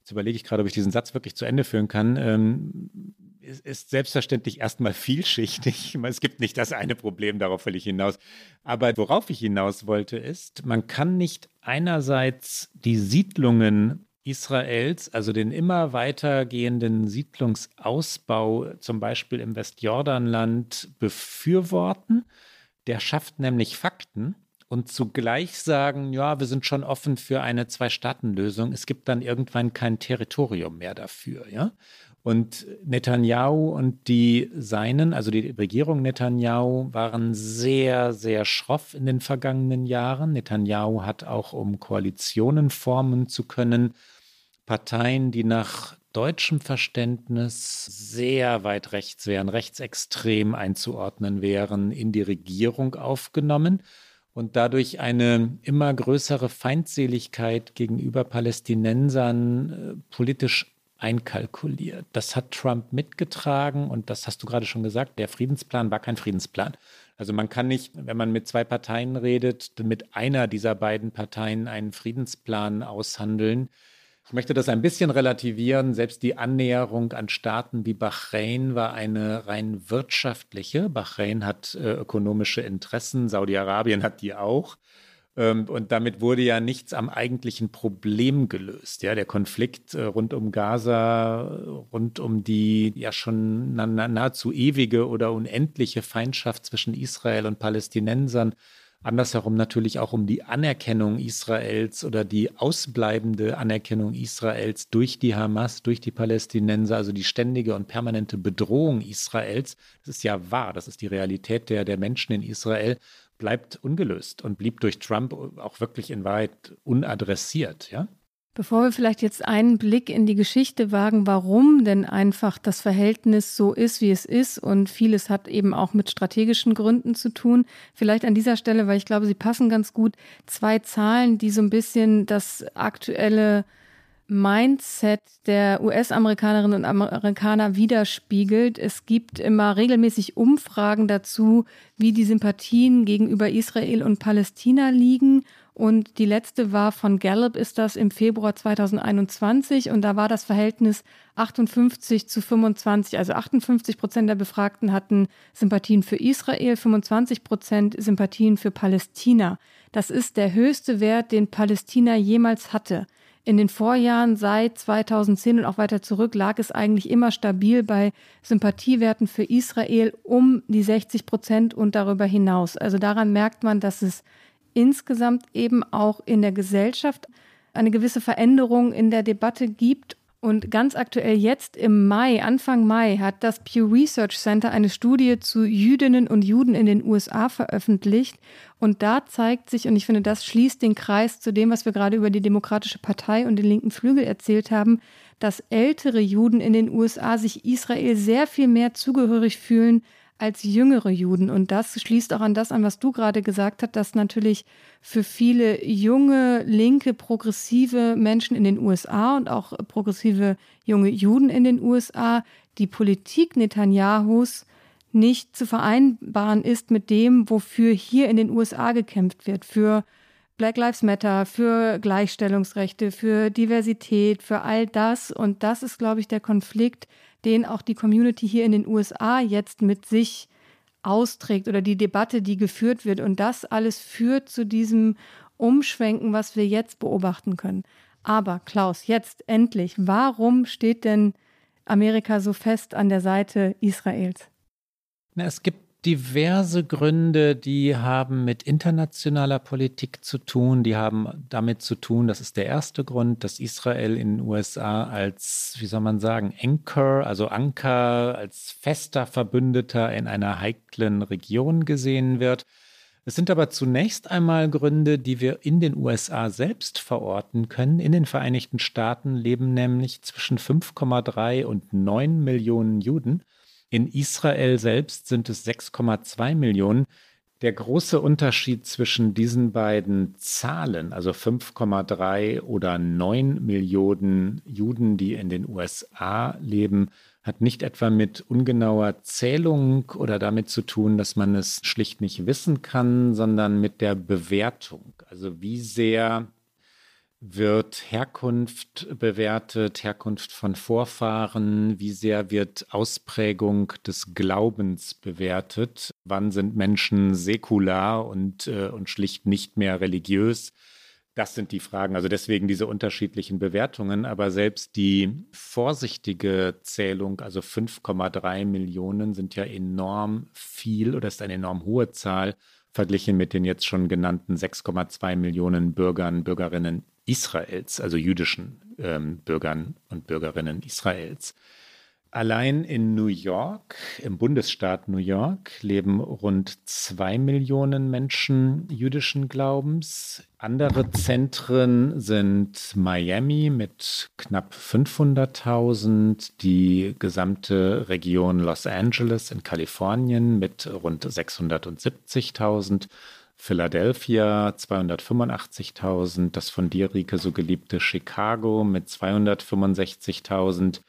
jetzt überlege ich gerade, ob ich diesen Satz wirklich zu Ende führen kann, ähm, ist, selbstverständlich erstmal vielschichtig. Es gibt nicht das eine Problem, darauf will ich hinaus. Aber worauf ich hinaus wollte, ist, man kann nicht einerseits die Siedlungen Israels, also den immer weitergehenden Siedlungsausbau, zum Beispiel im Westjordanland, befürworten. Der schafft nämlich Fakten und zugleich sagen, ja, wir sind schon offen für eine Zwei-Staaten-Lösung. Es gibt dann irgendwann kein Territorium mehr dafür, ja. Und Netanyahu und die Seinen, also die Regierung Netanyahu, waren sehr, sehr schroff in den vergangenen Jahren. Netanyahu hat auch, um Koalitionen formen zu können, Parteien, die nach deutschem Verständnis sehr weit rechts wären, rechtsextrem einzuordnen wären, in die Regierung aufgenommen und dadurch eine immer größere Feindseligkeit gegenüber Palästinensern äh, politisch einkalkuliert. Das hat Trump mitgetragen und das hast du gerade schon gesagt, der Friedensplan war kein Friedensplan. Also man kann nicht, wenn man mit zwei Parteien redet, mit einer dieser beiden Parteien einen Friedensplan aushandeln. Ich möchte das ein bisschen relativieren. Selbst die Annäherung an Staaten wie Bahrain war eine rein wirtschaftliche. Bahrain hat äh, ökonomische Interessen, Saudi-Arabien hat die auch. Ähm, und damit wurde ja nichts am eigentlichen Problem gelöst. Ja, der Konflikt äh, rund um Gaza, rund um die ja schon nahezu ewige oder unendliche Feindschaft zwischen Israel und Palästinensern Andersherum natürlich auch um die Anerkennung Israels oder die ausbleibende Anerkennung Israels durch die Hamas, durch die Palästinenser, also die ständige und permanente Bedrohung Israels. Das ist ja wahr, das ist die Realität der, der Menschen in Israel, bleibt ungelöst und blieb durch Trump auch wirklich in Wahrheit unadressiert. Ja? Bevor wir vielleicht jetzt einen Blick in die Geschichte wagen, warum denn einfach das Verhältnis so ist, wie es ist und vieles hat eben auch mit strategischen Gründen zu tun, vielleicht an dieser Stelle, weil ich glaube, sie passen ganz gut, zwei Zahlen, die so ein bisschen das aktuelle Mindset der US-Amerikanerinnen und Amerikaner widerspiegelt. Es gibt immer regelmäßig Umfragen dazu, wie die Sympathien gegenüber Israel und Palästina liegen und die letzte war von Gallup, ist das im Februar 2021. Und da war das Verhältnis 58 zu 25. Also 58 Prozent der Befragten hatten Sympathien für Israel, 25 Prozent Sympathien für Palästina. Das ist der höchste Wert, den Palästina jemals hatte. In den Vorjahren seit 2010 und auch weiter zurück lag es eigentlich immer stabil bei Sympathiewerten für Israel um die 60 Prozent und darüber hinaus. Also daran merkt man, dass es insgesamt eben auch in der Gesellschaft eine gewisse Veränderung in der Debatte gibt. Und ganz aktuell jetzt im Mai, Anfang Mai, hat das Pew Research Center eine Studie zu Jüdinnen und Juden in den USA veröffentlicht. Und da zeigt sich, und ich finde, das schließt den Kreis zu dem, was wir gerade über die Demokratische Partei und den linken Flügel erzählt haben, dass ältere Juden in den USA sich Israel sehr viel mehr zugehörig fühlen als jüngere Juden. Und das schließt auch an das an, was du gerade gesagt hast, dass natürlich für viele junge, linke, progressive Menschen in den USA und auch progressive junge Juden in den USA die Politik Netanyahus nicht zu vereinbaren ist mit dem, wofür hier in den USA gekämpft wird, für Black Lives Matter, für Gleichstellungsrechte, für Diversität, für all das. Und das ist, glaube ich, der Konflikt, den auch die Community hier in den USA jetzt mit sich austrägt oder die Debatte, die geführt wird. Und das alles führt zu diesem Umschwenken, was wir jetzt beobachten können. Aber Klaus, jetzt endlich, warum steht denn Amerika so fest an der Seite Israels? Es gibt diverse Gründe, die haben mit internationaler Politik zu tun. Die haben damit zu tun, das ist der erste Grund, dass Israel in den USA als, wie soll man sagen, Anchor, also Anker, als fester Verbündeter in einer heiklen Region gesehen wird. Es sind aber zunächst einmal Gründe, die wir in den USA selbst verorten können. In den Vereinigten Staaten leben nämlich zwischen 5,3 und 9 Millionen Juden. In Israel selbst sind es 6,2 Millionen. Der große Unterschied zwischen diesen beiden Zahlen, also 5,3 oder 9 Millionen Juden, die in den USA leben, hat nicht etwa mit ungenauer Zählung oder damit zu tun, dass man es schlicht nicht wissen kann, sondern mit der Bewertung. Also wie sehr wird Herkunft bewertet, Herkunft von Vorfahren, wie sehr wird Ausprägung des Glaubens bewertet, wann sind Menschen säkular und, äh, und schlicht nicht mehr religiös. Das sind die Fragen. Also deswegen diese unterschiedlichen Bewertungen. Aber selbst die vorsichtige Zählung, also 5,3 Millionen, sind ja enorm viel oder ist eine enorm hohe Zahl verglichen mit den jetzt schon genannten 6,2 Millionen Bürgern, Bürgerinnen Israels, also jüdischen ähm, Bürgern und Bürgerinnen Israels. Allein in New York, im Bundesstaat New York, leben rund zwei Millionen Menschen jüdischen Glaubens. Andere Zentren sind Miami mit knapp 500.000, die gesamte Region Los Angeles in Kalifornien mit rund 670.000. Philadelphia 285.000, das von dir, Rike, so geliebte Chicago mit 265.000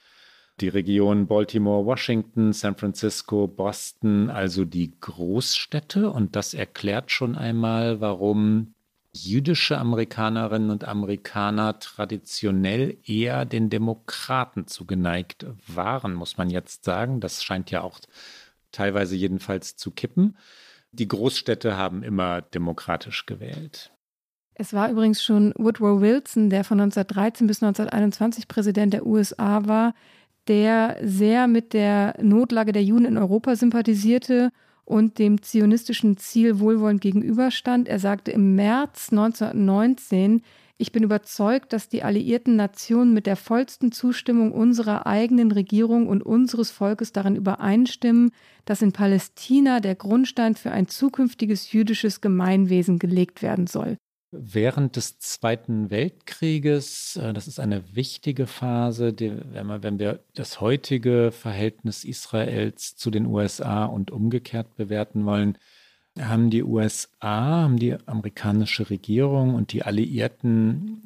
die Region Baltimore, Washington, San Francisco, Boston, also die Großstädte. Und das erklärt schon einmal, warum jüdische Amerikanerinnen und Amerikaner traditionell eher den Demokraten zugeneigt waren, muss man jetzt sagen. Das scheint ja auch teilweise jedenfalls zu kippen. Die Großstädte haben immer demokratisch gewählt. Es war übrigens schon Woodrow Wilson, der von 1913 bis 1921 Präsident der USA war, der sehr mit der Notlage der Juden in Europa sympathisierte und dem zionistischen Ziel wohlwollend gegenüberstand. Er sagte im März 1919, ich bin überzeugt, dass die alliierten Nationen mit der vollsten Zustimmung unserer eigenen Regierung und unseres Volkes darin übereinstimmen, dass in Palästina der Grundstein für ein zukünftiges jüdisches Gemeinwesen gelegt werden soll während des Zweiten Weltkrieges. Äh, das ist eine wichtige Phase, wenn, wir, das heutige Verhältnis Israels zu den USA und umgekehrt bewerten wollen, haben die USA, haben die amerikanische Regierung und die Alliierten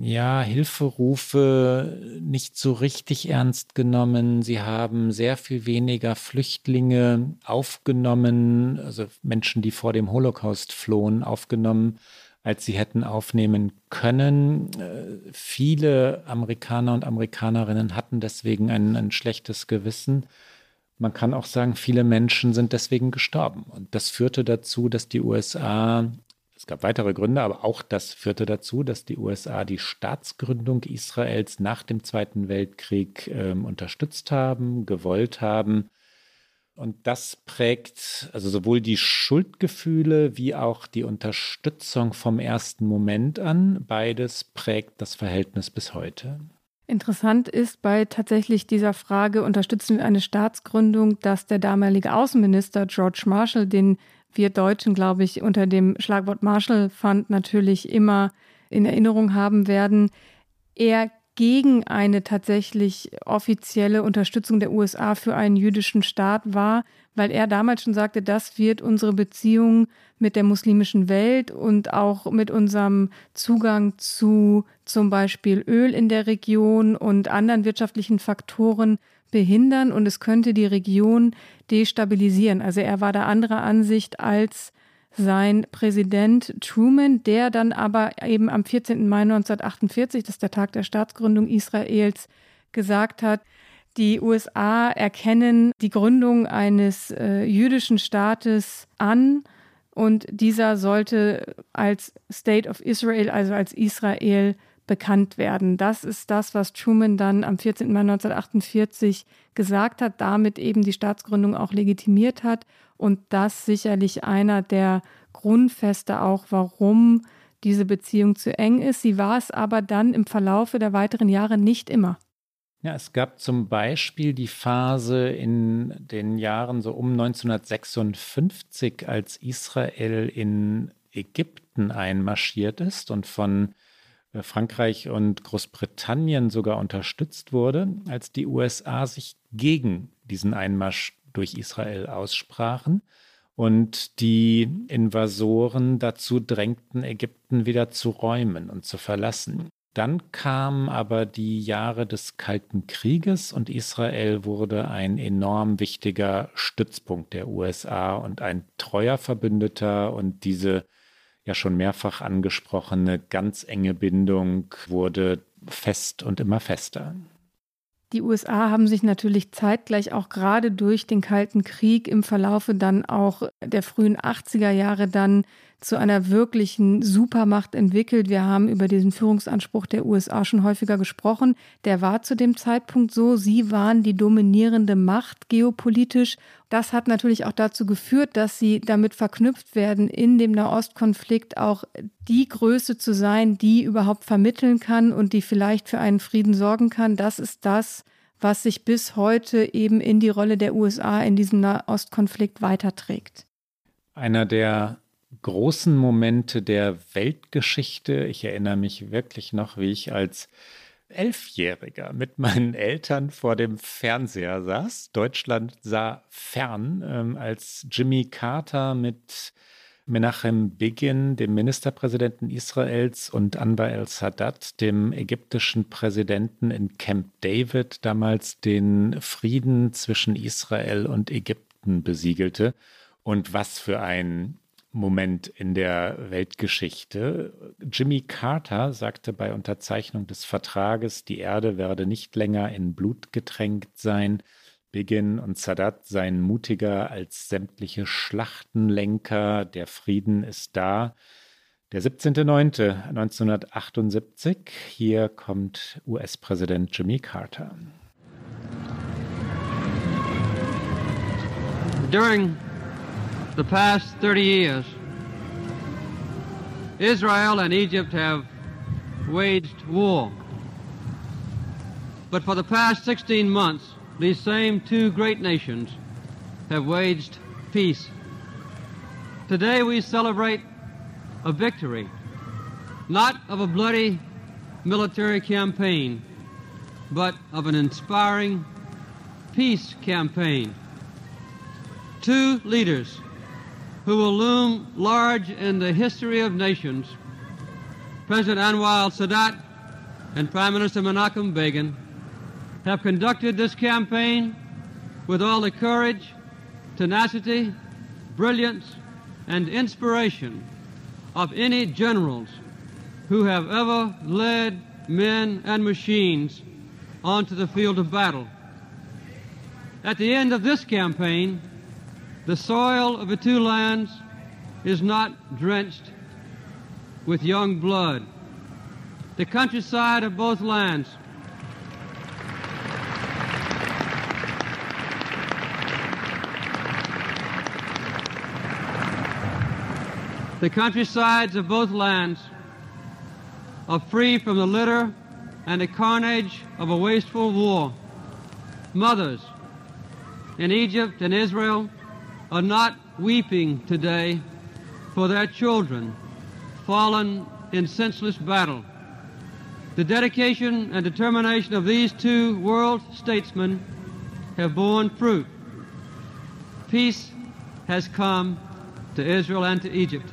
ja, Hilferufe nicht so richtig ernst genommen. Sie haben sehr viel weniger Flüchtlinge aufgenommen, also Menschen, die vor dem Holocaust flohen, aufgenommen als sie hätten aufnehmen können. Äh, viele Amerikaner und Amerikanerinnen hatten deswegen ein, ein schlechtes Gewissen. Man kann auch sagen, viele Menschen sind deswegen gestorben. Und das führte dazu, dass die USA, es gab weitere Gründe, aber auch das führte dazu, dass die USA die Staatsgründung Israels nach dem Zweiten Weltkrieg äh, unterstützt haben, gewollt haben und das prägt also sowohl die Schuldgefühle wie auch die Unterstützung vom ersten Moment an. Beides prägt das Verhältnis bis heute. Interessant ist bei tatsächlich dieser Frage, unterstützen wir eine Staatsgründung, dass der damalige Außenminister George Marshall, den wir Deutschen, glaube ich, unter dem Schlagwort Marshall Fund natürlich immer in Erinnerung haben werden, er gegen eine tatsächlich offizielle Unterstützung der USA für einen jüdischen Staat war, weil er damals schon sagte, das wird unsere Beziehung mit der muslimischen Welt und auch mit unserem Zugang zu zum Beispiel Öl in der Region und anderen wirtschaftlichen Faktoren behindern und es könnte die Region destabilisieren. Also er war da anderer Ansicht als sein Präsident Truman, der dann aber eben am 14. Mai 1948, das ist der Tag der Staatsgründung Israels, gesagt hat, die USA erkennen die Gründung eines äh, jüdischen Staates an und dieser sollte als State of Israel, also als Israel, bekannt werden. Das ist das, was Truman dann am 14. Mai 1948 gesagt hat, damit eben die Staatsgründung auch legitimiert hat und das sicherlich einer der Grundfeste auch, warum diese Beziehung zu eng ist. Sie war es aber dann im Verlaufe der weiteren Jahre nicht immer. Ja, es gab zum Beispiel die Phase in den Jahren so um 1956, als Israel in Ägypten einmarschiert ist und von äh, Frankreich und Großbritannien sogar unterstützt wurde, als die USA sich gegen diesen Einmarsch durch Israel aussprachen und die Invasoren dazu drängten, Ägypten wieder zu räumen und zu verlassen. Dann kamen aber die Jahre des Kalten Krieges und Israel wurde ein enorm wichtiger Stützpunkt der USA und ein treuer Verbündeter und diese ja schon mehrfach angesprochene ganz enge Bindung wurde fest und immer fester. Die USA haben sich natürlich zeitgleich auch gerade durch den Kalten Krieg im Verlaufe dann auch der frühen 80er Jahre dann zu einer wirklichen Supermacht entwickelt. Wir haben über diesen Führungsanspruch der USA schon häufiger gesprochen. Der war zu dem Zeitpunkt so. Sie waren die dominierende Macht geopolitisch. Das hat natürlich auch dazu geführt, dass sie damit verknüpft werden, in dem Nahostkonflikt auch die Größe zu sein, die überhaupt vermitteln kann und die vielleicht für einen Frieden sorgen kann. Das ist das, was sich bis heute eben in die Rolle der USA in diesem Nahostkonflikt weiterträgt. Einer der großen Momente der Weltgeschichte. Ich erinnere mich wirklich noch, wie ich als Elfjähriger mit meinen Eltern vor dem Fernseher saß. Deutschland sah fern, ähm, als Jimmy Carter mit Menachem Begin, dem Ministerpräsidenten Israels, und Anwar el-Sadat, dem ägyptischen Präsidenten in Camp David, damals den Frieden zwischen Israel und Ägypten besiegelte. Und was für ein Moment in der Weltgeschichte. Jimmy Carter sagte bei Unterzeichnung des Vertrages, die Erde werde nicht länger in Blut getränkt sein. Begin und Sadat seien mutiger als sämtliche Schlachtenlenker. Der Frieden ist da. Der 17.09.1978. Hier kommt US-Präsident Jimmy Carter. During the past 30 years, Israel and Egypt have waged war. But for the past 16 months, these same two great nations have waged peace. Today we celebrate a victory, not of a bloody military campaign, but of an inspiring peace campaign. Two leaders who will loom large in the history of nations, President Anwar al-Sadat and Prime Minister Menachem Begin, have conducted this campaign with all the courage, tenacity, brilliance, and inspiration of any generals who have ever led men and machines onto the field of battle. At the end of this campaign, the soil of the two lands is not drenched with young blood. The countryside of both lands The countrysides of both lands are free from the litter and the carnage of a wasteful war. Mothers in Egypt and Israel are not weeping today for their children fallen in senseless battle. The dedication and determination of these two world statesmen have borne fruit. Peace has come to Israel and to Egypt.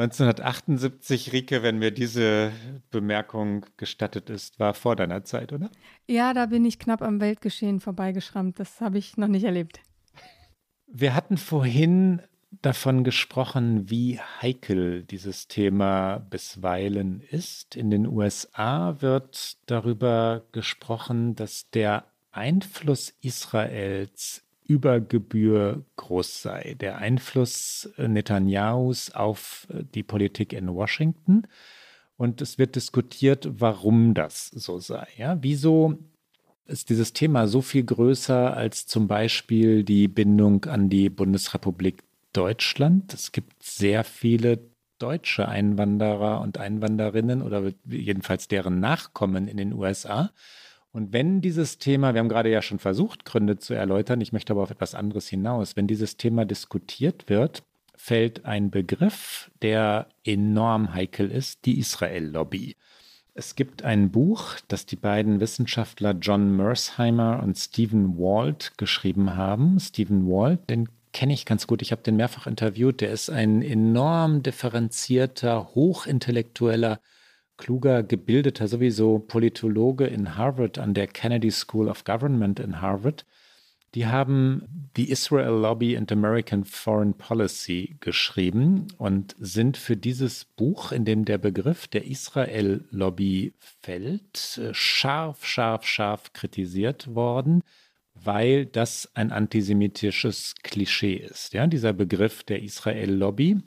1978, Rike, wenn mir diese Bemerkung gestattet ist, war vor deiner Zeit, oder? Ja, da bin ich knapp am Weltgeschehen vorbeigeschrammt. Das habe ich noch nicht erlebt. Wir hatten vorhin davon gesprochen, wie heikel dieses Thema bisweilen ist. In den USA wird darüber gesprochen, dass der Einfluss Israels über Gebühr groß sei. Der Einfluss äh, Netanyahus auf äh, die Politik in Washington. Und es wird diskutiert, warum das so sei. Ja, wieso ist dieses Thema so viel größer als zum Beispiel die Bindung an die Bundesrepublik Deutschland? Es gibt sehr viele deutsche Einwanderer und Einwanderinnen oder jedenfalls deren Nachkommen in den USA. Und wenn dieses Thema, wir haben gerade ja schon versucht, Gründe zu erläutern, ich möchte aber auf etwas anderes hinaus, wenn dieses Thema diskutiert wird, fällt ein Begriff, der enorm heikel ist, die Israel-Lobby. Es gibt ein Buch, das die beiden Wissenschaftler John Mersheimer und Stephen Walt geschrieben haben. Stephen Walt, den kenne ich ganz gut, ich habe den mehrfach interviewt, der ist ein enorm differenzierter, hochintellektueller kluger, gebildeter, sowieso Politologe in Harvard an der Kennedy School of Government in Harvard. Die haben die Israel Lobby and American Foreign Policy geschrieben und sind für dieses Buch, in dem der Begriff der Israel Lobby fällt, scharf, scharf, scharf kritisiert worden, weil das ein antisemitisches Klischee ist. Ja, dieser Begriff der Israel-Lobby.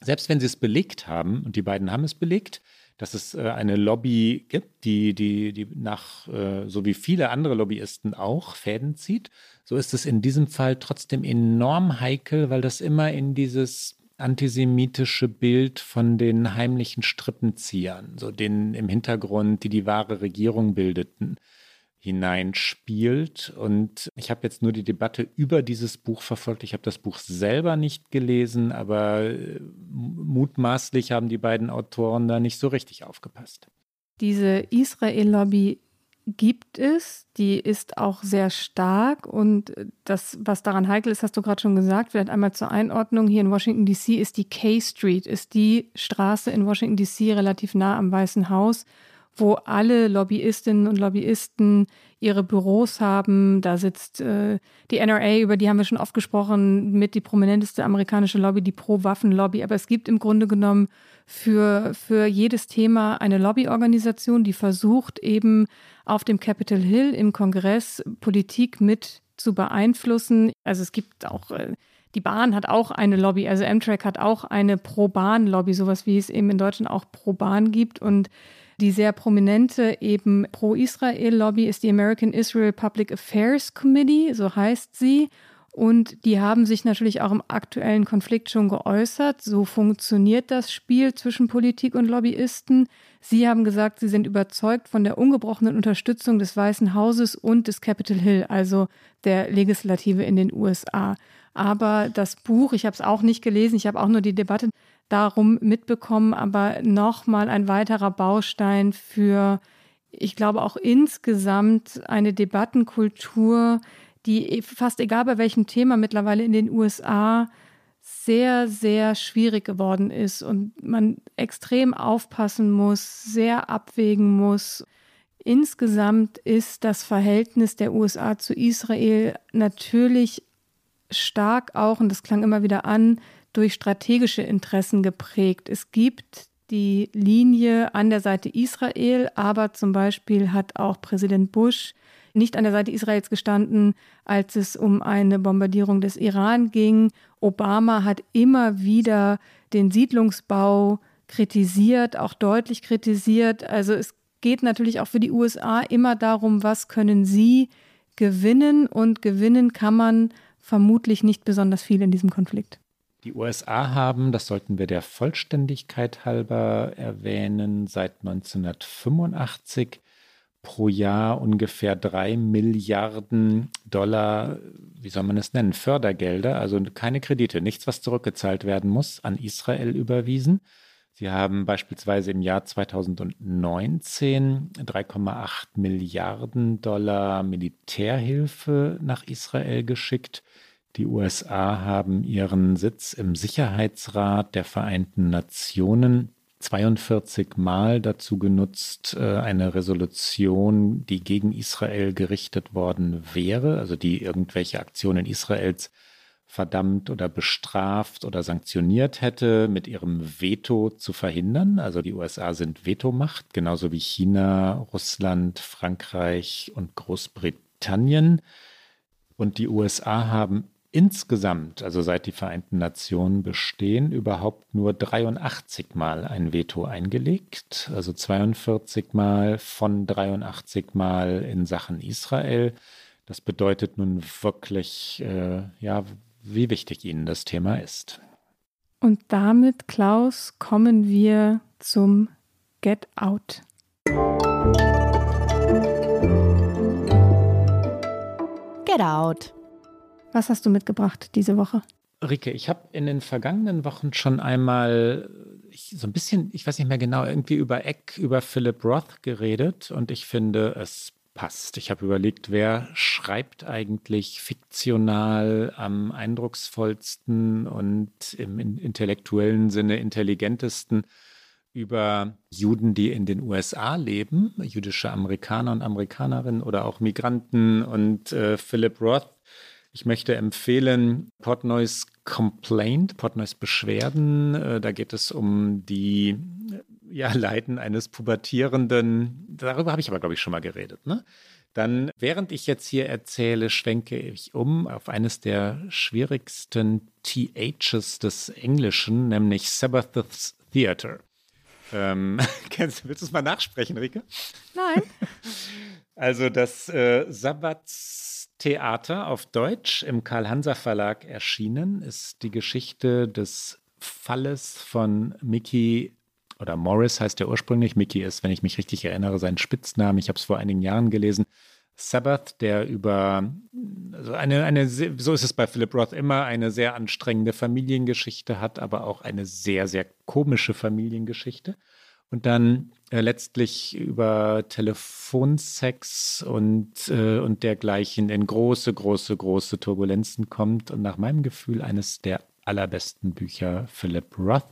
Selbst wenn sie es belegt haben, und die beiden haben es belegt, dass es äh, eine Lobby gibt, die, die, die nach, äh, so wie viele andere Lobbyisten auch, Fäden zieht, so ist es in diesem Fall trotzdem enorm heikel, weil das immer in dieses antisemitische Bild von den heimlichen Strippenziehern, so denen im Hintergrund, die die wahre Regierung bildeten, hineinspielt. Und ich habe jetzt nur die Debatte über dieses Buch verfolgt. Ich habe das Buch selber nicht gelesen, aber äh, mutmaßlich haben die beiden Autoren da nicht so richtig aufgepasst. Diese Israel-Lobby gibt es, die ist auch sehr stark und das, was daran heikel ist, hast du gerade schon gesagt. Vielleicht einmal zur Einordnung. Hier in Washington DC ist die K Street, ist die Straße in Washington DC relativ nah am Weißen Haus wo alle Lobbyistinnen und Lobbyisten ihre Büros haben. Da sitzt äh, die NRA, über die haben wir schon oft gesprochen, mit die prominenteste amerikanische Lobby, die Pro-Waffen-Lobby. Aber es gibt im Grunde genommen für, für jedes Thema eine Lobbyorganisation, die versucht eben auf dem Capitol Hill im Kongress Politik mit zu beeinflussen. Also es gibt auch äh, die Bahn hat auch eine Lobby, also Amtrak hat auch eine Pro-Bahn-Lobby, sowas wie es eben in Deutschland auch Pro-Bahn gibt. Und die sehr prominente eben Pro-Israel-Lobby ist die American Israel Public Affairs Committee, so heißt sie. Und die haben sich natürlich auch im aktuellen Konflikt schon geäußert. So funktioniert das Spiel zwischen Politik und Lobbyisten. Sie haben gesagt, sie sind überzeugt von der ungebrochenen Unterstützung des Weißen Hauses und des Capitol Hill, also der Legislative in den USA. Aber das Buch, ich habe es auch nicht gelesen, ich habe auch nur die Debatte darum mitbekommen, aber nochmal ein weiterer Baustein für, ich glaube auch insgesamt eine Debattenkultur, die fast egal bei welchem Thema mittlerweile in den USA sehr, sehr schwierig geworden ist und man extrem aufpassen muss, sehr abwägen muss. Insgesamt ist das Verhältnis der USA zu Israel natürlich stark auch, und das klang immer wieder an, durch strategische Interessen geprägt. Es gibt die Linie an der Seite Israel, aber zum Beispiel hat auch Präsident Bush nicht an der Seite Israels gestanden, als es um eine Bombardierung des Iran ging. Obama hat immer wieder den Siedlungsbau kritisiert, auch deutlich kritisiert. Also es geht natürlich auch für die USA immer darum, was können sie gewinnen und gewinnen kann man vermutlich nicht besonders viel in diesem Konflikt. Die USA haben, das sollten wir der Vollständigkeit halber erwähnen, seit 1985 pro Jahr ungefähr drei Milliarden Dollar, wie soll man es nennen, Fördergelder, also keine Kredite, nichts, was zurückgezahlt werden muss, an Israel überwiesen. Sie haben beispielsweise im Jahr 2019 3,8 Milliarden Dollar Militärhilfe nach Israel geschickt. Die USA haben ihren Sitz im Sicherheitsrat der Vereinten Nationen 42 Mal dazu genutzt, äh, eine Resolution, die gegen Israel gerichtet worden wäre, also die irgendwelche Aktionen Israels verdammt oder bestraft oder sanktioniert hätte, mit ihrem Veto zu verhindern. Also die USA sind Vetomacht, genauso wie China, Russland, Frankreich und Großbritannien. Und die USA haben insgesamt, also seit die Vereinten Nationen bestehen, überhaupt nur 83 Mal ein Veto eingelegt, also 42 Mal von 83 Mal in Sachen Israel. Das bedeutet nun wirklich, äh, ja, wie wichtig Ihnen das Thema ist. Und damit, Klaus, kommen wir zum Get Out. Get Out was hast du mitgebracht diese Woche? Rike, ich habe in den vergangenen Wochen schon einmal ich, so ein bisschen, ich weiß nicht mehr genau, irgendwie über Eck, über Philip Roth geredet und ich finde, es passt. Ich habe überlegt, wer schreibt eigentlich fiktional am eindrucksvollsten und im intellektuellen Sinne intelligentesten über Juden, die in den USA leben, jüdische Amerikaner und Amerikanerinnen oder auch Migranten. Und äh, Philip Roth ich möchte empfehlen Portnoys Complaint, Portnoys Beschwerden. Äh, da geht es um die äh, ja, Leiden eines pubertierenden, darüber habe ich aber, glaube ich, schon mal geredet, ne? Dann, während ich jetzt hier erzähle, schwenke ich um auf eines der schwierigsten THs des Englischen, nämlich Sabbath's Theater. Ähm, kennst, willst du es mal nachsprechen, Rike? Nein. Also das äh, Sabbatstheater auf Deutsch im Karl-Hanser-Verlag erschienen ist die Geschichte des Falles von Mickey oder Morris heißt er ursprünglich. Mickey ist, wenn ich mich richtig erinnere, sein Spitzname. Ich habe es vor einigen Jahren gelesen. Sabbath, der über also eine, eine, so ist es bei Philip Roth immer, eine sehr anstrengende Familiengeschichte hat, aber auch eine sehr, sehr komische Familiengeschichte. Und dann äh, letztlich über Telefonsex und, äh, und dergleichen in große, große, große Turbulenzen kommt. Und nach meinem Gefühl eines der allerbesten Bücher Philip Roth.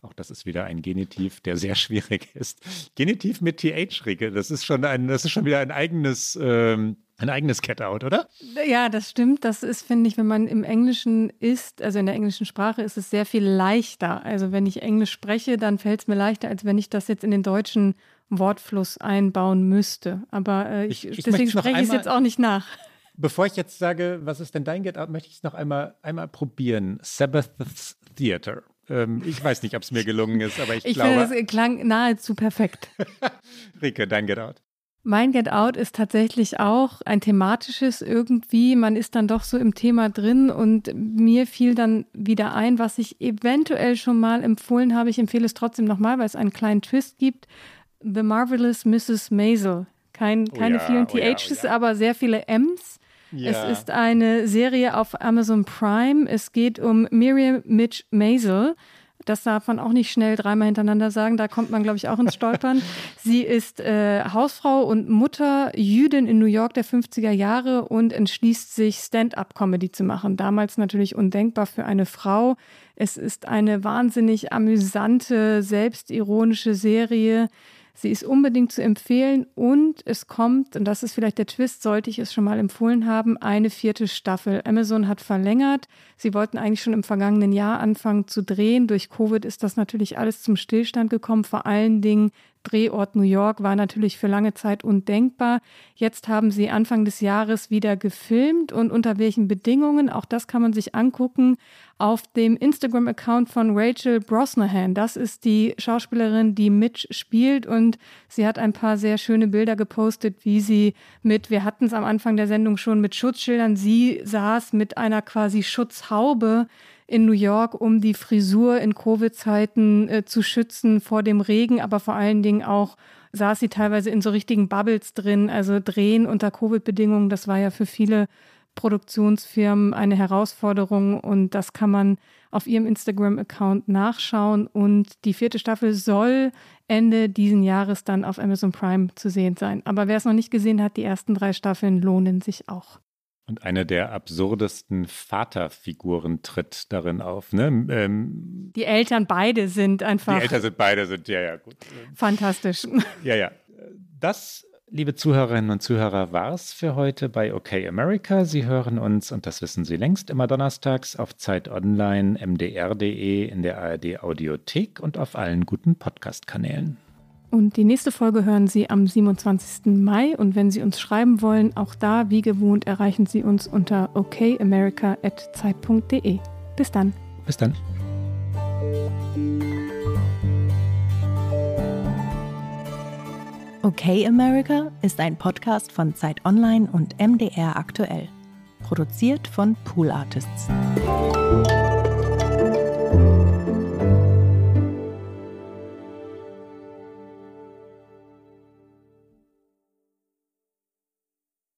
Auch das ist wieder ein Genitiv, der sehr schwierig ist. Genitiv mit TH, Rike, das ist schon ein, das ist schon wieder ein eigenes, ähm, ein eigenes Cat-Out, oder? Ja, das stimmt. Das ist, finde ich, wenn man im Englischen ist, also in der englischen Sprache, ist es sehr viel leichter. Also wenn ich Englisch spreche, dann fällt es mir leichter, als wenn ich das jetzt in den deutschen Wortfluss einbauen müsste. Aber äh, ich, ich, ich deswegen spreche ich es jetzt auch nicht nach. Bevor ich jetzt sage, was ist denn dein Get-Out, möchte ich es noch einmal, einmal probieren. Sabbath's Theater. Ähm, ich weiß nicht, ob es mir gelungen ist, aber ich, ich glaube. Finde, das klang nahezu perfekt. Rike, dein Get Out. Mein Get Out ist tatsächlich auch ein thematisches irgendwie. Man ist dann doch so im Thema drin und mir fiel dann wieder ein, was ich eventuell schon mal empfohlen habe. Ich empfehle es trotzdem nochmal, weil es einen kleinen Twist gibt. The Marvelous Mrs. Maisel. Kein, oh keine ja, vielen THs, oh ja, oh ja. aber sehr viele M's. Es ist eine Serie auf Amazon Prime. Es geht um Miriam Mitch Maisel. Das darf man auch nicht schnell dreimal hintereinander sagen. Da kommt man, glaube ich, auch ins Stolpern. Sie ist äh, Hausfrau und Mutter, Jüdin in New York der 50er Jahre und entschließt sich, Stand-up-Comedy zu machen. Damals natürlich undenkbar für eine Frau. Es ist eine wahnsinnig amüsante, selbstironische Serie Sie ist unbedingt zu empfehlen und es kommt, und das ist vielleicht der Twist, sollte ich es schon mal empfohlen haben, eine vierte Staffel. Amazon hat verlängert. Sie wollten eigentlich schon im vergangenen Jahr anfangen zu drehen. Durch Covid ist das natürlich alles zum Stillstand gekommen. Vor allen Dingen Drehort New York war natürlich für lange Zeit undenkbar. Jetzt haben sie Anfang des Jahres wieder gefilmt und unter welchen Bedingungen, auch das kann man sich angucken, auf dem Instagram-Account von Rachel Brosnahan. Das ist die Schauspielerin, die Mitch spielt und sie hat ein paar sehr schöne Bilder gepostet, wie sie mit, wir hatten es am Anfang der Sendung schon, mit Schutzschildern, sie saß mit einer quasi Schutzhaube in New York, um die Frisur in Covid-Zeiten äh, zu schützen vor dem Regen, aber vor allen Dingen auch saß sie teilweise in so richtigen Bubbles drin, also drehen unter Covid-Bedingungen. Das war ja für viele Produktionsfirmen eine Herausforderung und das kann man auf ihrem Instagram-Account nachschauen. Und die vierte Staffel soll Ende diesen Jahres dann auf Amazon Prime zu sehen sein. Aber wer es noch nicht gesehen hat, die ersten drei Staffeln lohnen sich auch. Und eine der absurdesten Vaterfiguren tritt darin auf. Ne? Ähm, die Eltern beide sind einfach. Die Eltern sind beide, sind ja, ja, gut. Fantastisch. Ja, ja. Das, liebe Zuhörerinnen und Zuhörer, war es für heute bei OK America. Sie hören uns, und das wissen Sie längst, immer donnerstags auf Zeit Online, mdr.de, in der ARD Audiothek und auf allen guten Podcast-Kanälen. Und die nächste Folge hören Sie am 27. Mai. Und wenn Sie uns schreiben wollen, auch da, wie gewohnt, erreichen Sie uns unter okamerica.zeit.de. Bis dann. Bis dann. Okay America ist ein Podcast von Zeit Online und MDR aktuell. Produziert von Pool Artists.